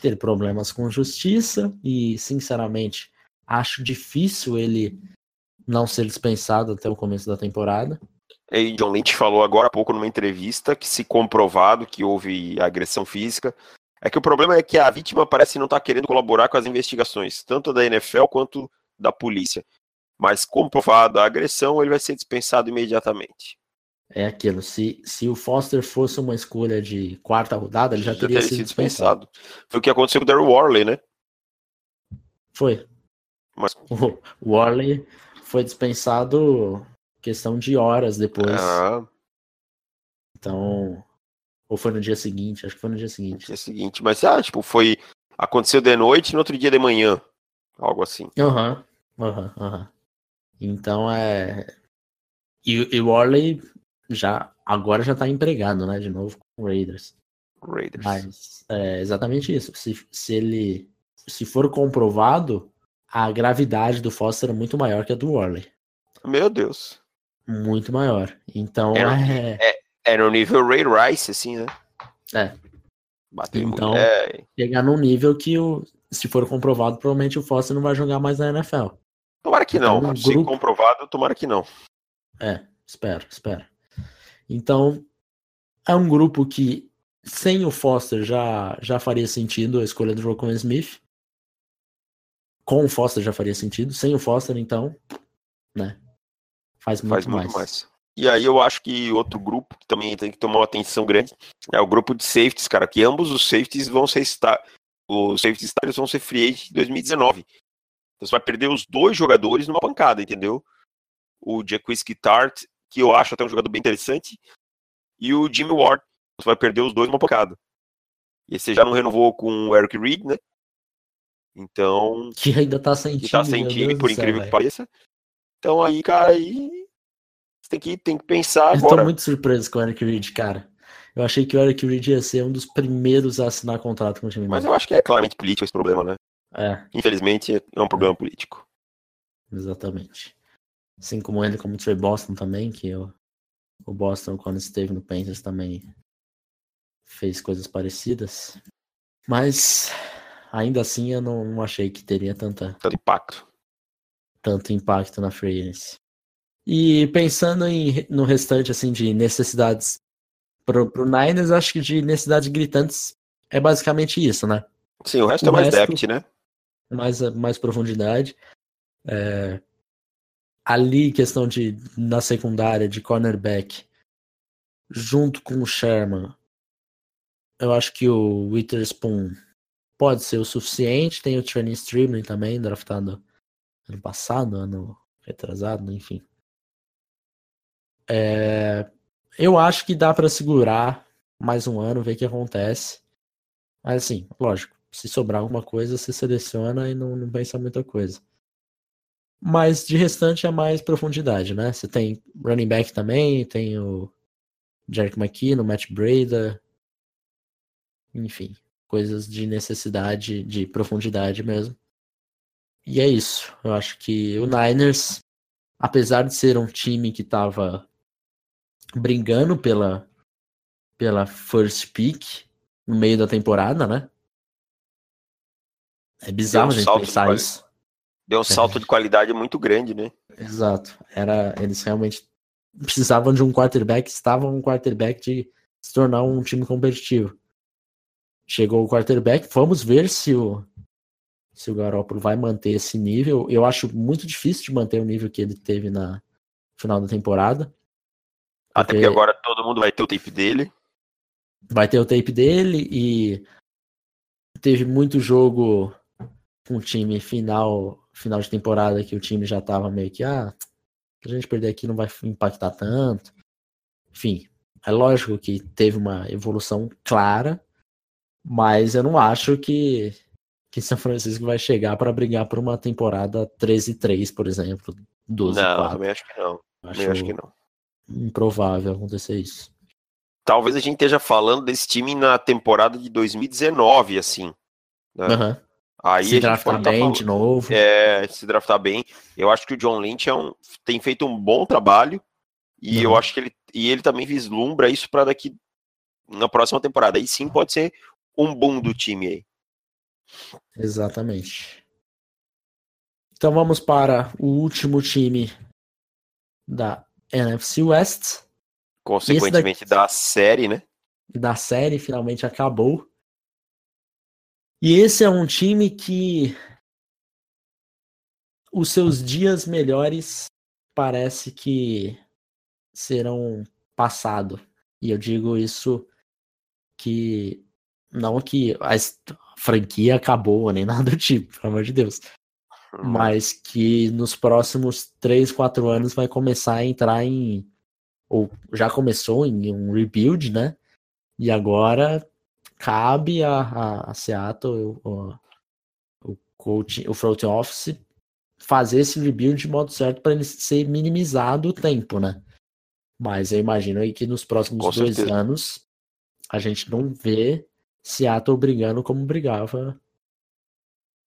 ter problemas com justiça e, sinceramente, acho difícil ele não ser dispensado até o começo da temporada. E John Lynch falou agora há pouco numa entrevista que, se comprovado que houve agressão física, é que o problema é que a vítima parece não estar tá querendo colaborar com as investigações, tanto da NFL quanto da polícia. Mas comprovada a agressão, ele vai ser dispensado imediatamente. É aquilo, se, se o Foster fosse uma escolha de quarta rodada, ele já, já teria, teria, sido dispensado. dispensado. Foi o que aconteceu com o Daryl Worley, né? Foi. Mas... O Worley foi dispensado questão de horas depois. Ah. Então, ou foi no dia seguinte? Acho que foi no dia seguinte. No dia seguinte, mas ah, tipo, foi. Aconteceu de noite e no outro dia de manhã. Algo assim. Aham, aham, aham. Então é. E, e o Orley já. Agora já tá empregado, né? De novo com o Raiders. Raiders. Mas é exatamente isso. Se, se ele. Se for comprovado, a gravidade do Foster é muito maior que a do Worley. Meu Deus. Muito maior. Então é, é, é no nível Ray Rice, assim, né? É. Bateu então, mulher. chegar num nível que, o, se for comprovado, provavelmente o Foster não vai jogar mais na NFL. Tomara que então, não. Um se grupo... comprovado, tomara que não. É, espero, espero. Então, é um grupo que, sem o Foster, já, já faria sentido a escolha do Rocco Smith. Com o Foster já faria sentido. Sem o Foster, então, né? Faz muito, Faz muito mais. mais. E aí eu acho que outro grupo que também tem que tomar uma atenção grande é o grupo de safeties, cara, que ambos os safeties vão ser os safety stars vão ser free agent em 2019. Então você vai perder os dois jogadores numa pancada, entendeu? O Jaquiski Tart, que eu acho até um jogador bem interessante, e o Jimmy Ward. Você vai perder os dois numa pancada. E você já não renovou com o Eric Reed, né? Então. Que ainda tá sem time. Que tá sem time, por incrível céu, que pareça. Então aí, cara, aí tem que, tem que pensar eu agora. tô muito surpreso com o Eric Reed, cara. Eu achei que o Eric Reed ia ser um dos primeiros a assinar contrato com o time. Mas eu acho que é claramente político esse problema, né? É. Infelizmente é um problema político. Exatamente. Assim como ele, como o Trey Boston também, que o, o Boston, quando esteve no Panthers, também fez coisas parecidas. Mas ainda assim eu não, não achei que teria tanta, tanto impacto. Tanto impacto na free e pensando em, no restante assim de necessidades pro, pro Niners, acho que de necessidades gritantes é basicamente isso, né? Sim, o resto o é mais resto, depth, né? Mais, mais profundidade. É, ali, questão de na secundária, de cornerback, junto com o Sherman, eu acho que o Witherspoon pode ser o suficiente. Tem o Training Streaming também, draftado ano passado, ano retrasado, enfim. É, eu acho que dá para segurar mais um ano, ver o que acontece. Mas assim, lógico, se sobrar alguma coisa, você seleciona e não, não pensa muita coisa. Mas de restante é mais profundidade, né? Você tem running back também, tem o Jerick McKinnon, Matt Breda, enfim, coisas de necessidade, de profundidade mesmo. E é isso. Eu acho que o Niners, apesar de ser um time que estava brigando pela, pela first pick no meio da temporada, né? É bizarro um a gente pensar isso. Deu um salto é. de qualidade muito grande, né? Exato. Era, eles realmente precisavam de um quarterback, estavam um quarterback de se tornar um time competitivo. chegou o quarterback. Vamos ver se o, se o Garoppolo vai manter esse nível. Eu acho muito difícil de manter o nível que ele teve na final da temporada. Até porque agora todo mundo vai ter o tape dele. Vai ter o tape dele e teve muito jogo com o time final final de temporada que o time já tava meio que ah, a gente perder aqui não vai impactar tanto. Enfim, é lógico que teve uma evolução clara, mas eu não acho que que São Francisco vai chegar para brigar por uma temporada 13-3, por exemplo. 12 não, 4. também acho que não. Acho, acho que não. Improvável acontecer isso. Talvez a gente esteja falando desse time na temporada de 2019, assim. Né? Uhum. Aí se draftar tá bem de novo. É, se draftar bem. Eu acho que o John Lynch é um, tem feito um bom trabalho. E uhum. eu acho que ele, e ele também vislumbra isso para daqui na próxima temporada. Aí sim pode ser um boom do time aí. Exatamente. Então vamos para o último time da NFC West. Consequentemente daqui, da série, né? Da série, finalmente acabou. E esse é um time que os seus dias melhores parece que serão passado. E eu digo isso que não que a franquia acabou, nem nada do tipo, pelo amor de Deus. Uhum. Mas que nos próximos 3, 4 anos vai começar a entrar em. Ou já começou em um rebuild, né? E agora cabe a, a, a Seattle, o, o, coach, o front office, fazer esse rebuild de modo certo para ele ser minimizado o tempo, né? Mas eu imagino aí que nos próximos Com dois certeza. anos a gente não vê Seattle brigando como brigava,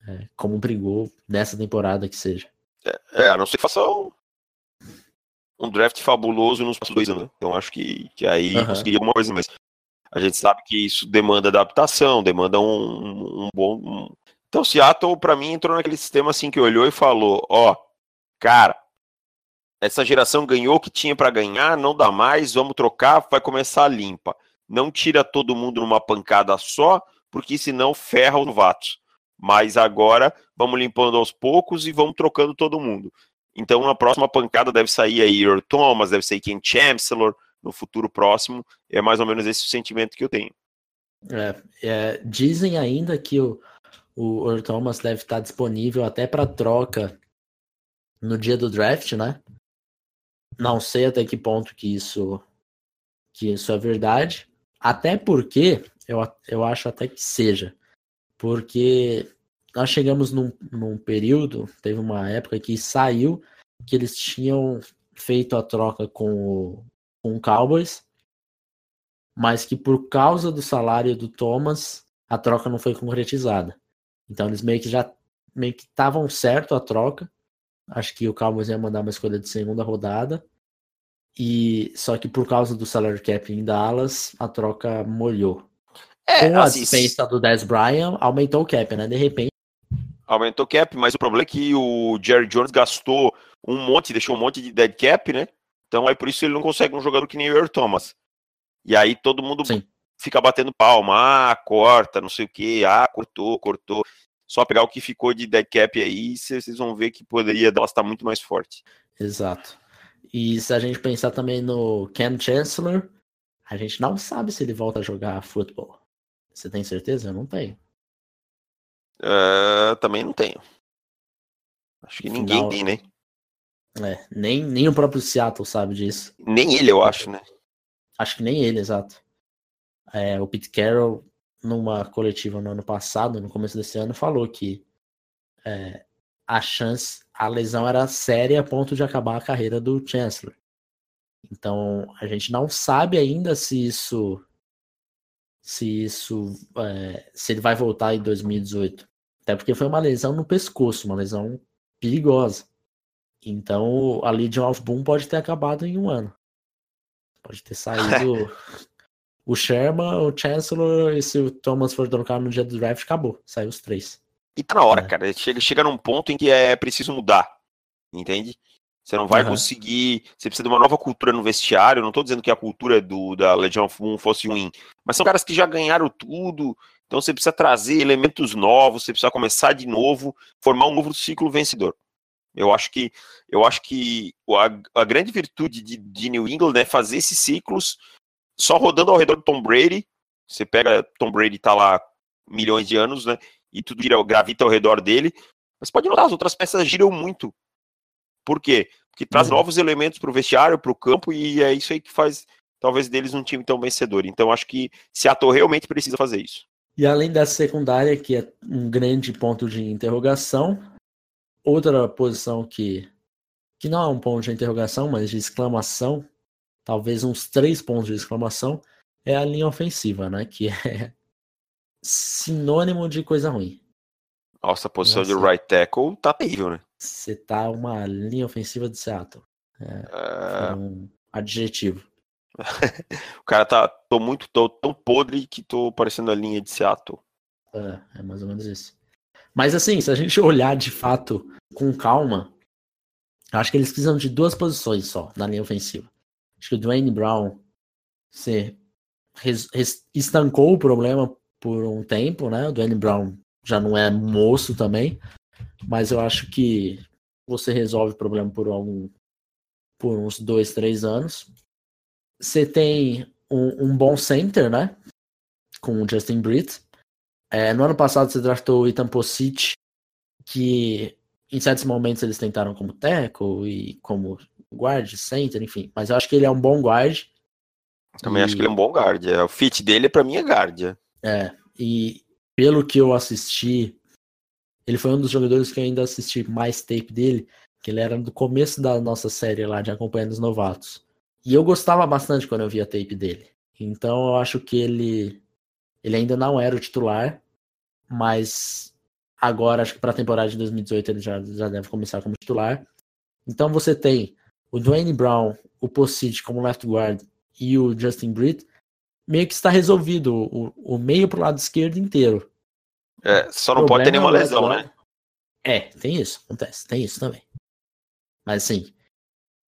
é, como brigou nessa temporada que seja. É, é a não ser que faça um, um, draft fabuloso nos próximos dois anos. Né? Então acho que, que aí uhum. conseguiria alguma coisa, mas a gente sabe que isso demanda adaptação, demanda um, um bom. Um... Então Seattle, para mim, entrou naquele sistema assim que olhou e falou: ó, cara, essa geração ganhou o que tinha para ganhar, não dá mais, vamos trocar, vai começar limpa não tira todo mundo numa pancada só, porque senão ferra os novatos. Mas agora vamos limpando aos poucos e vamos trocando todo mundo. Então na próxima pancada deve sair aí Earl Thomas, deve sair Ken Chancellor no futuro próximo. É mais ou menos esse sentimento que eu tenho. É, é, dizem ainda que o, o Earl Thomas deve estar disponível até para troca no dia do draft, né? Não sei até que ponto que isso que isso é verdade, até porque, eu, eu acho até que seja, porque nós chegamos num, num período, teve uma época que saiu que eles tinham feito a troca com o, com o Cowboys, mas que por causa do salário do Thomas, a troca não foi concretizada. Então eles meio que já meio que estavam certo a troca. Acho que o Cowboys ia mandar uma escolha de segunda rodada. E só que por causa do salary cap em Dallas, a troca molhou. É, Com a assim, dispensa do Dez Bryant, aumentou o cap, né? De repente. Aumentou o cap, mas o problema é que o Jerry Jones gastou um monte, deixou um monte de dead cap, né? Então aí por isso ele não consegue um jogador que nem o Earl Thomas. E aí todo mundo Sim. fica batendo palma, ah, corta, não sei o que, ah, cortou, cortou. Só pegar o que ficou de dead cap aí, vocês vão ver que poderia Dallas estar muito mais forte. Exato. E se a gente pensar também no Ken Chancellor, a gente não sabe se ele volta a jogar futebol. Você tem certeza? Eu não tenho. Uh, também não tenho. Acho que ninguém tem, né? É, nem, nem o próprio Seattle sabe disso. Nem ele, eu acho, né? Acho que nem ele, exato. É, o Pete Carroll, numa coletiva no ano passado, no começo desse ano, falou que é, a chance, a lesão era séria a ponto de acabar a carreira do Chancellor. Então a gente não sabe ainda se isso se isso é, se ele vai voltar em 2018. Até porque foi uma lesão no pescoço, uma lesão perigosa. Então a Legion of Boom pode ter acabado em um ano. Pode ter saído o Sherman, o Chancellor e se o Thomas for trocar no dia do draft, acabou. Saiu os três. E tá na hora, é. cara. Chega, chega num ponto em que é preciso mudar. Entende? Você não vai Aham. conseguir. Você precisa de uma nova cultura no vestiário. Não tô dizendo que a cultura do, da Legion of Boom fosse ruim, mas são caras que já ganharam tudo. Então você precisa trazer elementos novos, você precisa começar de novo, formar um novo ciclo vencedor. Eu acho que eu acho que a, a grande virtude de, de New England é fazer esses ciclos só rodando ao redor do Tom Brady. Você pega Tom Brady tá lá milhões de anos, né? E tudo gira, gravita ao redor dele. Mas pode notar, as outras peças giram muito. Por quê? Porque traz Uhum. novos elementos para o vestiário, para o campo, e é isso aí que faz, talvez, deles um time tão vencedor. Então, acho que Seattle realmente precisa fazer isso. E além da secundária, que é um grande ponto de interrogação, outra posição que, que não é um ponto de interrogação, mas de exclamação, talvez uns três pontos de exclamação, é a linha ofensiva, né? Que é sinônimo de coisa ruim. Nossa, a posição de Nossa. right tackle tá terrível, né? Você tá uma linha ofensiva de Seattle. É, É um adjetivo. o cara tá tô muito tô tão podre que tô parecendo a linha de Seattle. É, é mais ou menos isso. Mas assim, se a gente olhar de fato com calma, acho que eles precisam de duas posições só na linha ofensiva. Acho que o Dwayne Brown se res- res- estancou o problema por um tempo, né? O Dwayne Brown já não é moço também, mas eu acho que você resolve o problema por algum por uns dois, três anos. Você tem um, um bom center, né? Com o Justin Britt. É, no ano passado você draftou o Posic, que em certos momentos eles tentaram como tackle e como guard, center, enfim. Mas eu acho que ele é um bom guard. Também E- acho que ele é um bom guard. É, o fit dele pra mim é guard. é. É, e pelo que eu assisti, ele foi um dos jogadores que eu ainda assisti mais tape dele, que ele era do começo da nossa série lá de acompanhando os novatos. E eu gostava bastante quando eu via tape dele. Então eu acho que ele ele ainda não era o titular, mas agora acho que para a temporada de 2018 ele já, já deve começar como titular. Então você tem o Dwayne Brown, o Possit como left guard e o Justin Britt meio que está resolvido o, o meio pro lado esquerdo inteiro. É, só não O pode ter nenhuma é o lesão, né? É, tem isso, acontece, tem isso também. Mas assim,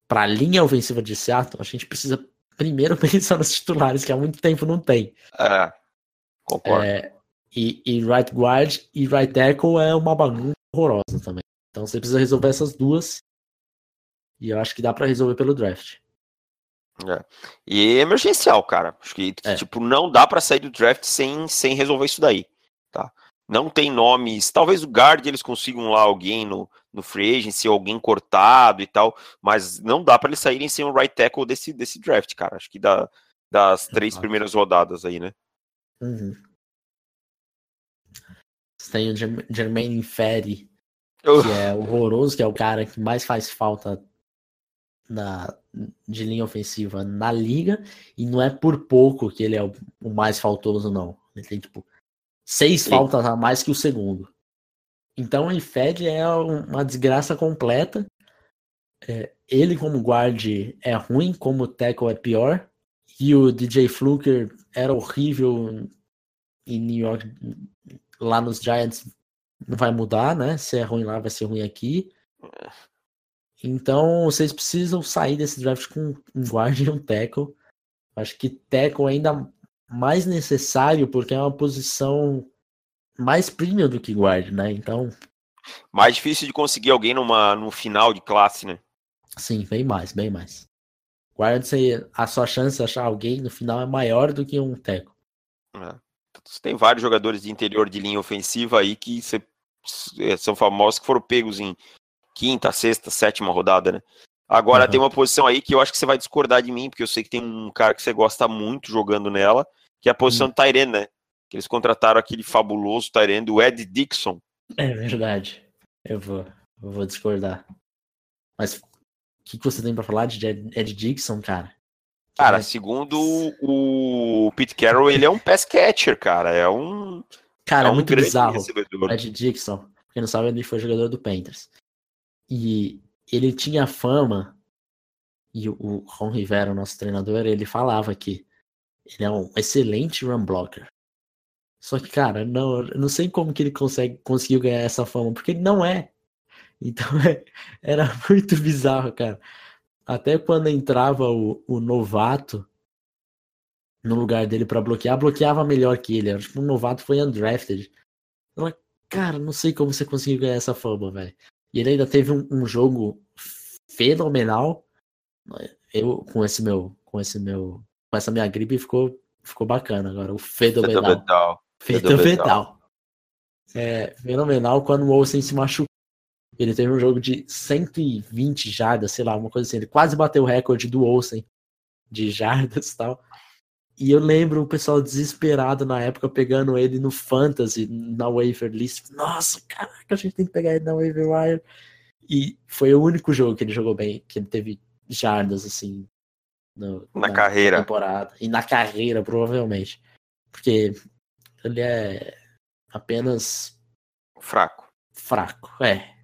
para a linha ofensiva de Seattle, a gente precisa primeiro pensar nos titulares, que há muito tempo não tem. É, concordo. É, e, e right guard e right tackle é uma bagunça horrorosa também. Então você precisa resolver essas duas. E eu acho que dá para resolver pelo draft. E é emergencial, cara. Acho que, É. tipo, não dá pra sair do draft sem, sem resolver isso daí, tá? Não tem nomes. Talvez o guard eles consigam lá alguém no, no free agency, alguém cortado e tal, mas não dá pra eles saírem sem o right tackle desse, desse draft, cara. Acho que da, das três primeiras rodadas aí, né? Uhum. Você tem o Jerm- Jermaine Ferry, Eu- que é horroroso, que é o cara que mais faz falta na, de linha ofensiva na liga, e não é por pouco que ele é o, o mais faltoso, não. Ele tem, tipo, seis Sim. faltas a mais que o segundo. Então, fede é um- uma desgraça completa. É, ele, como guard, é ruim, como tackle é pior. E o DJ Fluker era horrível em New York, lá nos Giants, não vai mudar, né? Se é ruim lá, vai ser ruim aqui. Então, vocês precisam sair desse draft com um guard e um tackle. Acho que tackle é ainda mais necessário porque é uma posição mais premium do que guard, né? Então, Mais difícil de conseguir alguém numa, no final de classe, né? sim, bem mais, bem mais. Guard, você, a sua chance de achar alguém no final é maior do que um tackle. É. Você tem vários jogadores de interior de linha ofensiva aí que cê- é, são famosos que foram pegos em quinta, sexta, sétima rodada, né? Agora Uhum. tem uma posição aí que eu acho que você vai discordar de mim, porque eu sei que tem um cara que você gosta muito jogando nela, que é a posição Hum. do Tyrene, né? Que eles contrataram aquele fabuloso Tyrene do Ed Dixon. É verdade. Eu vou, eu vou discordar. Mas o que, que você tem pra falar de Ed, Ed Dixon, cara? Cara, É. segundo o Pete Carroll, ele é um pass catcher, cara. É um, Cara, é é um muito bizarro. recebedor. Ed Dixon, quem não sabe, ele foi jogador do Panthers. E ele tinha fama, e o- o Ron Rivera, nosso treinador, ele falava que ele é um excelente run blocker. Só que, cara, não, não sei como que ele consegue, conseguiu ganhar essa fama, porque ele não é. Então é, era muito bizarro, cara. Até quando entrava o, o novato no lugar dele para bloquear, bloqueava melhor que ele. Acho que o novato foi undrafted. Eu, cara, não sei como você conseguiu ganhar essa fama, velho. E ele ainda teve um, um, jogo fenomenal. Eu com esse meu, com esse meu, com essa minha gripe ficou, ficou bacana agora. O fenomenal. Fenomenal. É, fenomenal quando o Olsen se machucou. Ele teve um jogo de 120 jardas, sei lá, uma coisa assim. Ele quase bateu o recorde do Olsen de jardas e tal. E eu lembro o pessoal desesperado na época pegando ele no Fantasy, na waiver list. Nossa, caraca, a gente tem que pegar ele na waiver wire. E foi o único jogo que ele jogou bem, que ele teve jardas, assim, no, na, na, carreira. temporada. E na carreira, provavelmente. Porque ele é apenas. Fraco. Fraco, é.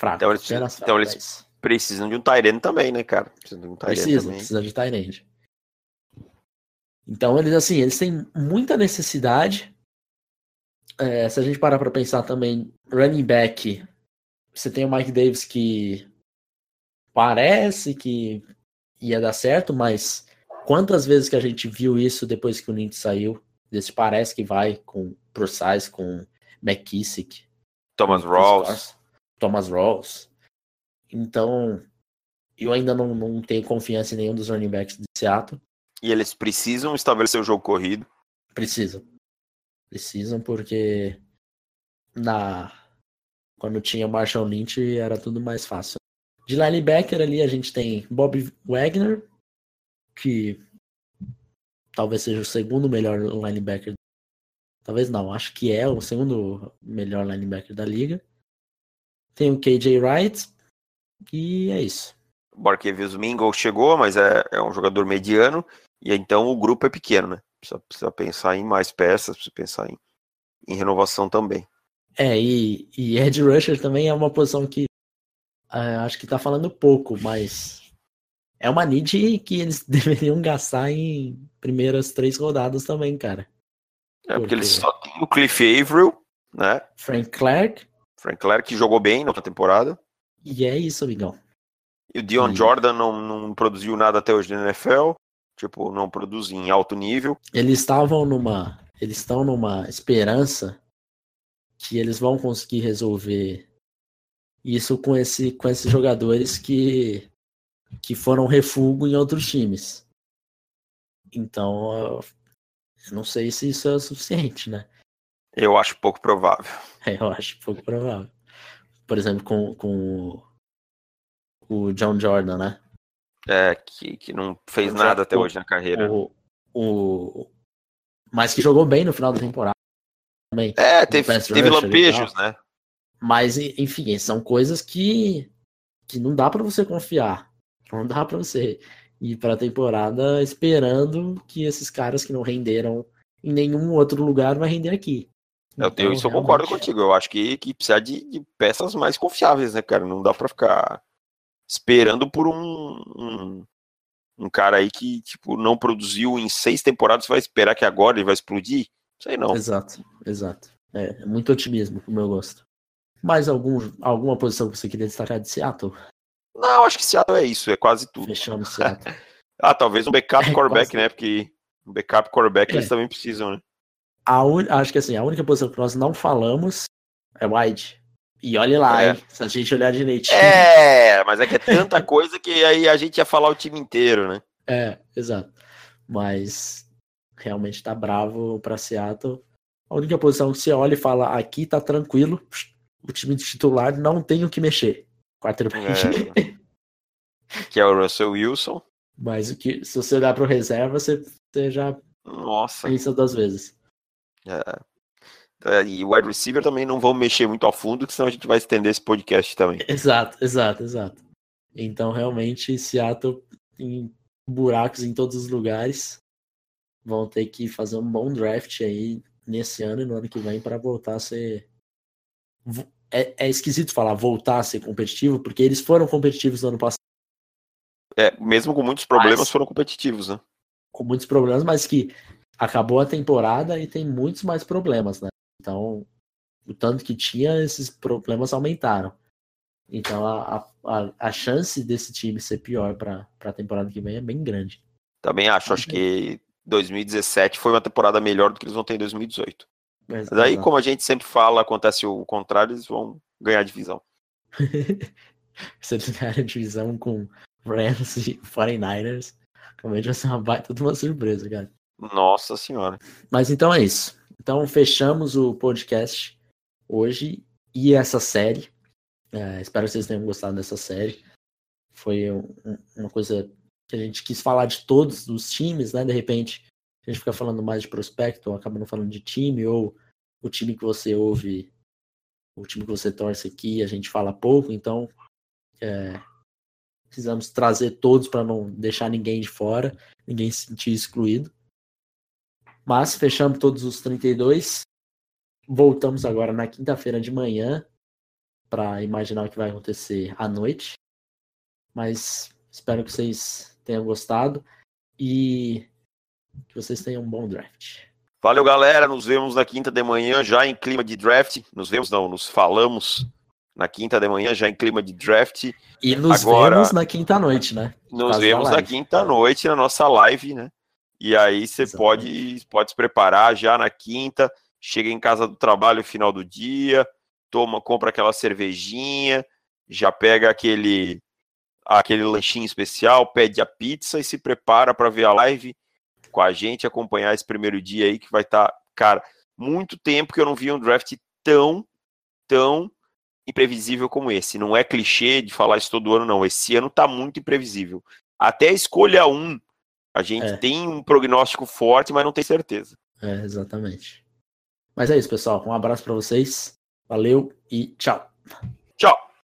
Fraco. Então eles, então eles precisam de um Tyrene também, né, cara? Precisam de um Tyrene precisa, também. Precisa de Tyrene. Então, eles assim, eles têm muita necessidade. É, se a gente parar para pensar também, running back, você tem o Mike Davis que parece que ia dar certo, mas quantas vezes que a gente viu isso depois que o Lynch saiu? Desse parece que vai com Procise, com McKissick, Thomas Rawls. Thomas Rawls. Então, eu ainda não, não tenho confiança em nenhum dos running backs de Seattle. E eles precisam estabelecer o jogo corrido. Precisam. Precisam porque na quando tinha Marshall Lynch era tudo mais fácil. De linebacker ali a gente tem Bob Wagner, que talvez seja o segundo melhor linebacker. Talvez não, acho que é o segundo melhor linebacker da liga. Tem o KJ Wright e é isso. Barkevius Mingle chegou, mas é, é um jogador mediano. E então o grupo é pequeno, né? Precisa, precisa pensar em mais peças, precisa pensar em, em renovação também. É, e, e Ed Rusher também é uma posição que uh, acho que tá falando pouco, mas é uma need que eles deveriam gastar em primeiras três rodadas também, cara. É, porque, porque eles só tem o Cliff Averill, né? Frank Clark. Frank Clark, que jogou bem na outra temporada. E é isso, amigão. E o Dion e... Jordan não, não produziu nada até hoje na NFL tipo, não produzir em alto nível. Eles estavam numa, eles estão numa esperança que eles vão conseguir resolver isso com esse com esses jogadores que que foram refúgio em outros times. Então, eu não sei se isso é o suficiente, né? Eu acho pouco provável. É, eu acho pouco provável. Por exemplo, com, com o John Jordan, né? É, que, que não fez nada até hoje na carreira. O, o, mas que jogou bem no final da temporada também. É, teve, teve lampejos, né? Mas, enfim, são coisas que, que não dá para você confiar. Não dá para você ir para a temporada esperando que esses caras que não renderam em nenhum outro lugar vai render aqui. Eu, então, eu, isso eu concordo contigo. Eu acho que, que precisa de, de peças mais confiáveis, né, cara? Não dá para ficar esperando por um, um, um, cara aí que, tipo, não produziu em seis temporadas, vai esperar que agora ele vai explodir? Sei não. Exato, exato. É, é muito otimismo, como eu gosto. Mais algum, alguma posição que você queria destacar de Seattle? Não, acho que Seattle é isso, é quase tudo. Fechando Seattle. ah, talvez um backup é, quarterback, né? Porque um backup quarterback é. eles também precisam, né? A un... Acho que assim, a única posição que nós não falamos é wide. E olhe lá, é. hein? Se a gente olhar direitinho. É, mas é que é tanta coisa que aí a gente ia falar o time inteiro, né? É, exato. Mas realmente tá bravo pra Seattle. A única posição que você olha e fala, aqui tá tranquilo, o time titular não tem o que mexer. Quarterback. É. que é o Russell Wilson. Mas o que, se você olhar pro reserva, você, você já Nossa. pensa duas vezes. É. É, e wide receiver também não vão mexer muito a fundo, senão a gente vai estender esse podcast também. Exato, exato, exato. Então, realmente, Seattle tem buracos em todos os lugares. Vão ter que fazer um bom draft aí nesse ano e no ano que vem para voltar a ser. É, é, esquisito falar voltar a ser competitivo, porque eles foram competitivos no ano passado. É, mesmo com muitos problemas, mas, foram competitivos, né? Com muitos problemas, mas que acabou a temporada e tem muitos mais problemas, né? Então, o tanto que tinha, esses problemas aumentaram. Então a, a, a chance desse time ser pior para a temporada que vem é bem grande. Também acho, acho que 2017 foi uma temporada melhor do que eles vão ter em 2018. Mas, aí, como a gente sempre fala, acontece o contrário, eles vão ganhar divisão. Se eles ganharem divisão com Rams e 49ers, realmente vai ser uma baita de uma surpresa, cara. Nossa senhora. Mas então é isso. Então fechamos o podcast hoje e essa série. É, espero que vocês tenham gostado dessa série. Foi um, uma coisa que a gente quis falar de todos os times, né? De repente a gente fica falando mais de prospecto, acaba não falando de time, ou o time que você ouve, o time que você torce aqui, a gente fala pouco, então é, precisamos trazer todos para não deixar ninguém de fora, ninguém se sentir excluído. Mas fechamos todos os 32. Voltamos agora na quinta-feira de manhã para imaginar o que vai acontecer à noite. Mas espero que vocês tenham gostado e que vocês tenham um bom draft. Valeu, galera. Nos vemos na quinta de manhã, já em clima de draft. Nos vemos, não, nos falamos na quinta de manhã, já em clima de draft. E nos Agora, vemos na quinta noite, né? Nos vemos na quinta noite na nossa live, né? E aí você pode, pode se preparar já na quinta, chega em casa do trabalho no final do dia, toma, compra aquela cervejinha, já pega aquele aquele lanchinho especial, pede a pizza e se prepara para ver a live com a gente, acompanhar esse primeiro dia aí que vai estar, tá, cara, muito tempo que eu não vi um draft tão, tão imprevisível como esse. Não é clichê de falar isso todo ano, não. Esse ano tá muito imprevisível. Até a escolha 1, um, a gente é. tem um prognóstico forte, mas não tem certeza. É, exatamente. Mas é isso, pessoal. Um abraço para vocês. Valeu e tchau. Tchau.